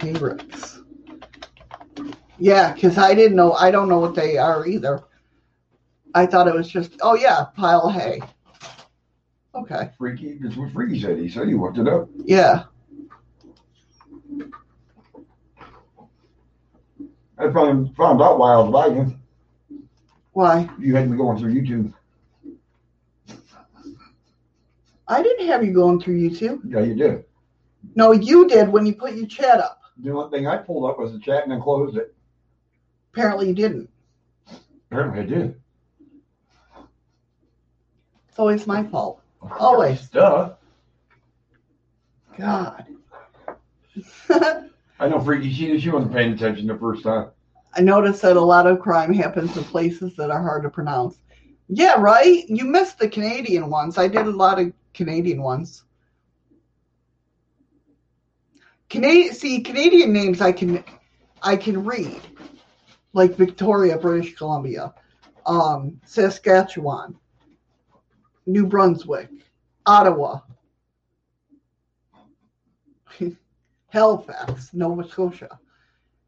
Hayricks. Yeah, because I didn't know. I don't know what they are either. I thought it was just, oh yeah, pile of hay. Okay. Freaky, that's what Freaky said. He said he looked it up. Yeah. I found, found out why I was lagging. Why? You had me going through YouTube. I didn't have you going through YouTube. Yeah, you did. No, you did when you put your chat up. The only thing I pulled up was the chat and then closed it. Apparently you didn't. Apparently I did. It's always my fault. Always. Duh. God. I know Freaky, she, she wasn't paying attention the first time. I noticed that a lot of crime happens in places that are hard to pronounce. Yeah, right? You missed the Canadian ones. I did a lot of Canadian ones. Canadian see Canadian names I can I can read. Like Victoria, British Columbia, um, Saskatchewan, New Brunswick, Ottawa, Halifax, Nova Scotia,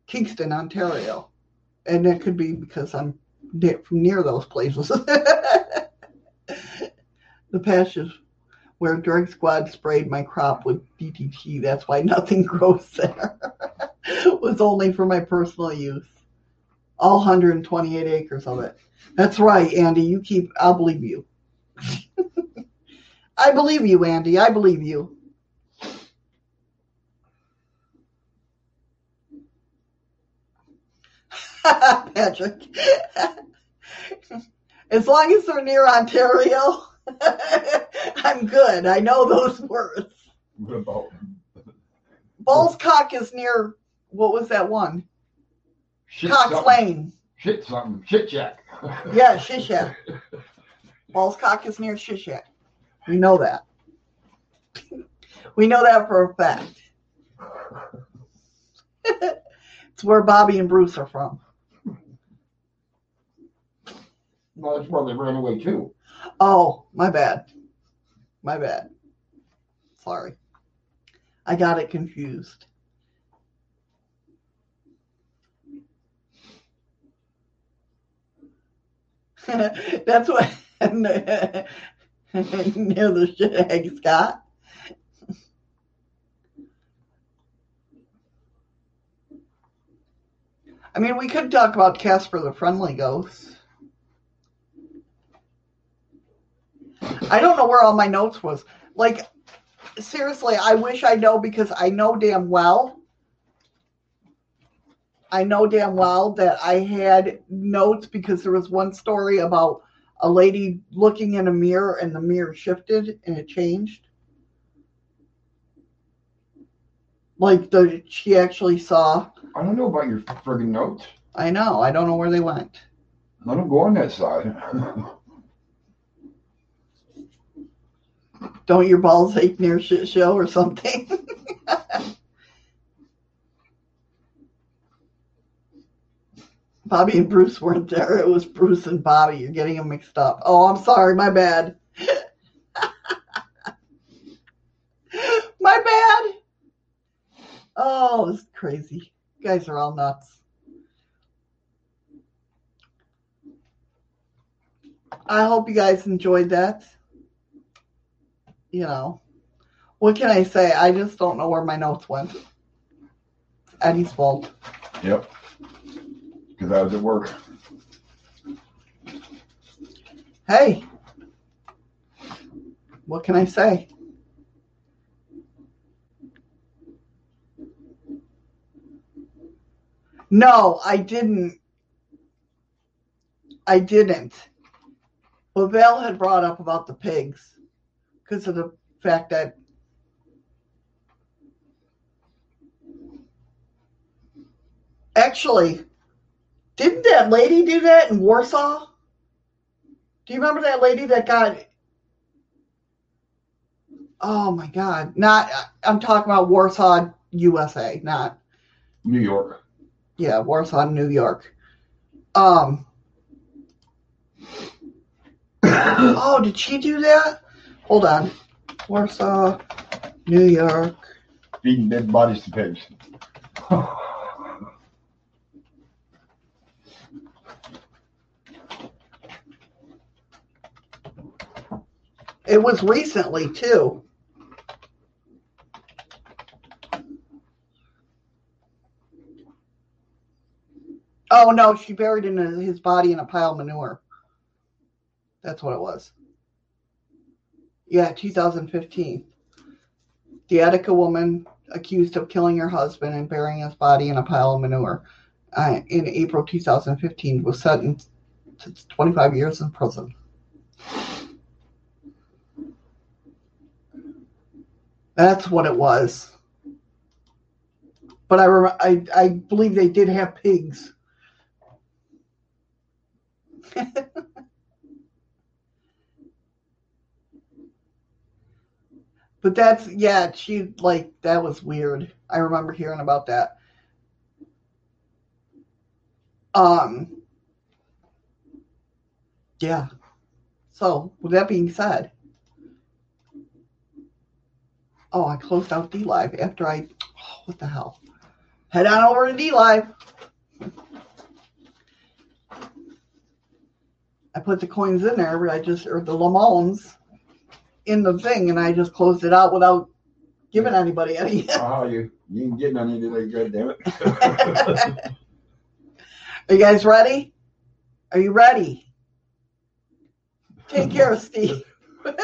Kingston, Ontario. And that could be because I'm from near those places. the patches where Drug Squad sprayed my crop with DDT, that's why nothing grows there. it was only for my personal use. All 128 acres of it. That's right, Andy. You keep, I'll believe you. I believe you, Andy. I believe you. Patrick. as long as they're near Ontario, I'm good. I know those words. What about Ballscock is near, what was that one? Shit Cox something. Lane. Shit something. Shit shack. Yeah, Shishak. Balls Cock is near Shishak. We know that. we know that for a fact. it's where Bobby and Bruce are from. Well, that's where they ran away too. Oh, my bad. My bad. Sorry. I got it confused. That's what near the shag, Scott. I mean, we could talk about Casper the Friendly Ghost. I don't know where all my notes was. Like, seriously, I wish I know because I know damn well. I know damn well that I had notes because there was one story about a lady looking in a mirror and the mirror shifted and it changed. Like the she actually saw. I don't know about your friggin' notes. I know. I don't know where they went. I don't go on that side. Don't your balls ache near shit show or something? Bobby and Bruce weren't there. It was Bruce and Bobby. You're getting them mixed up. Oh, I'm sorry. My bad. my bad. Oh, is crazy. You guys are all nuts. I hope you guys enjoyed that you know, what can I say? I just don't know where my notes went. It's Eddie's fault. yep. Because I was at work. Hey, what can I say? No, I didn't. I didn't. Well, Val had brought up about the pigs because of the fact that actually, didn't that lady do that in Warsaw? Do you remember that lady that got? Oh my God! Not I'm talking about Warsaw, USA, not New York. yeah, Warsaw, New York. Um. oh, did she do that? Hold on. Warsaw, New York. Feeding dead bodies to pigs. It was recently too. Oh no, she buried in a, his body in a pile of manure. That's what it was. Yeah, 2015. The Attica woman accused of killing her husband and burying his body in a pile of manure uh, in April 2015 was sentenced to 25 years in prison. That's what it was. But I, rem- I, I believe they did have pigs. but that's yeah, she like that was weird. I remember hearing about that. Um yeah. So with that being said, oh, I closed out DLive after I oh, what the hell? Head on over to DLive. I put the coins in there, I just or the lemons in the thing, and I just closed it out without giving anybody any. Oh, you you ain't getting any today, God damn it. Are you guys ready? Are you ready? Take care, of Steve.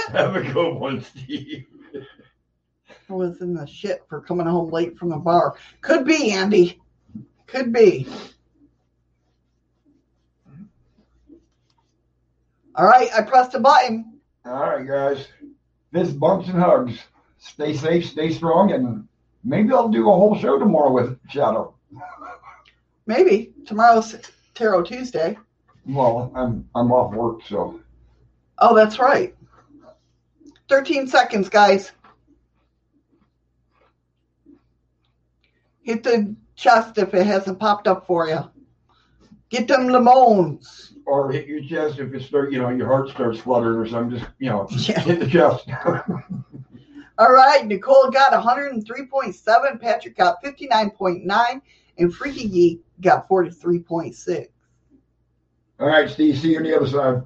Have a good one, Steve. I was in the shit for coming home late from the bar. Could be, Andy. Could be. All right, I pressed a button. All right, guys. Fist bumps and hugs. Stay safe, stay strong, and maybe I'll do a whole show tomorrow with Shadow. Maybe tomorrow's Tarot Tuesday. Well, I'm I'm off work, so Oh, that's right. 13 seconds, guys. Hit the chest if it hasn't popped up for you. Get them lemons. or hit your chest if you start, you know, your heart starts fluttering or something. Just you know, Yeah. hit the chest. All right, Nicole got 103.7, Patrick got 59.9, and Freaky Geek got 43.6. All right, Steve. See you on the other side.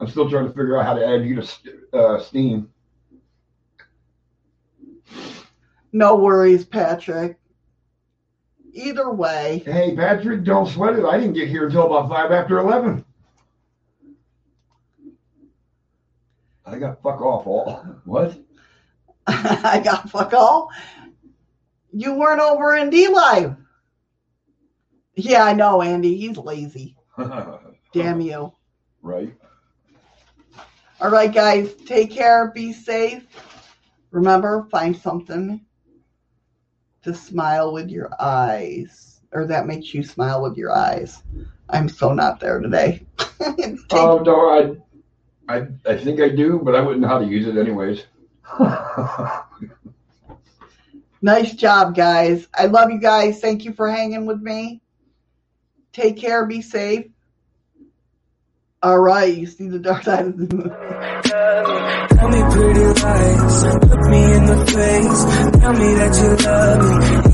I'm still trying to figure out how to add you to uh, Steam. No worries, Patrick. Either way, Hey, Patrick, don't sweat it. I didn't get here until about five after eleven. I got fuck off all. What? I got fuck all. You weren't over in DLive. Yeah, I know, Andy. He's lazy. Damn you. Right. All right, guys. Take care. Be safe. Remember, find something to smile with your eyes, or that makes you smile with your eyes. I'm so not there today. Oh no, I, I, I think I do, but I wouldn't know how to use it anyways. nice job, guys. I love you guys. Thank you for hanging with me. Take care. Be safe. All right. You see the dark side of the moon. Tell me pretty lies, look me in the face. Tell me that you love me.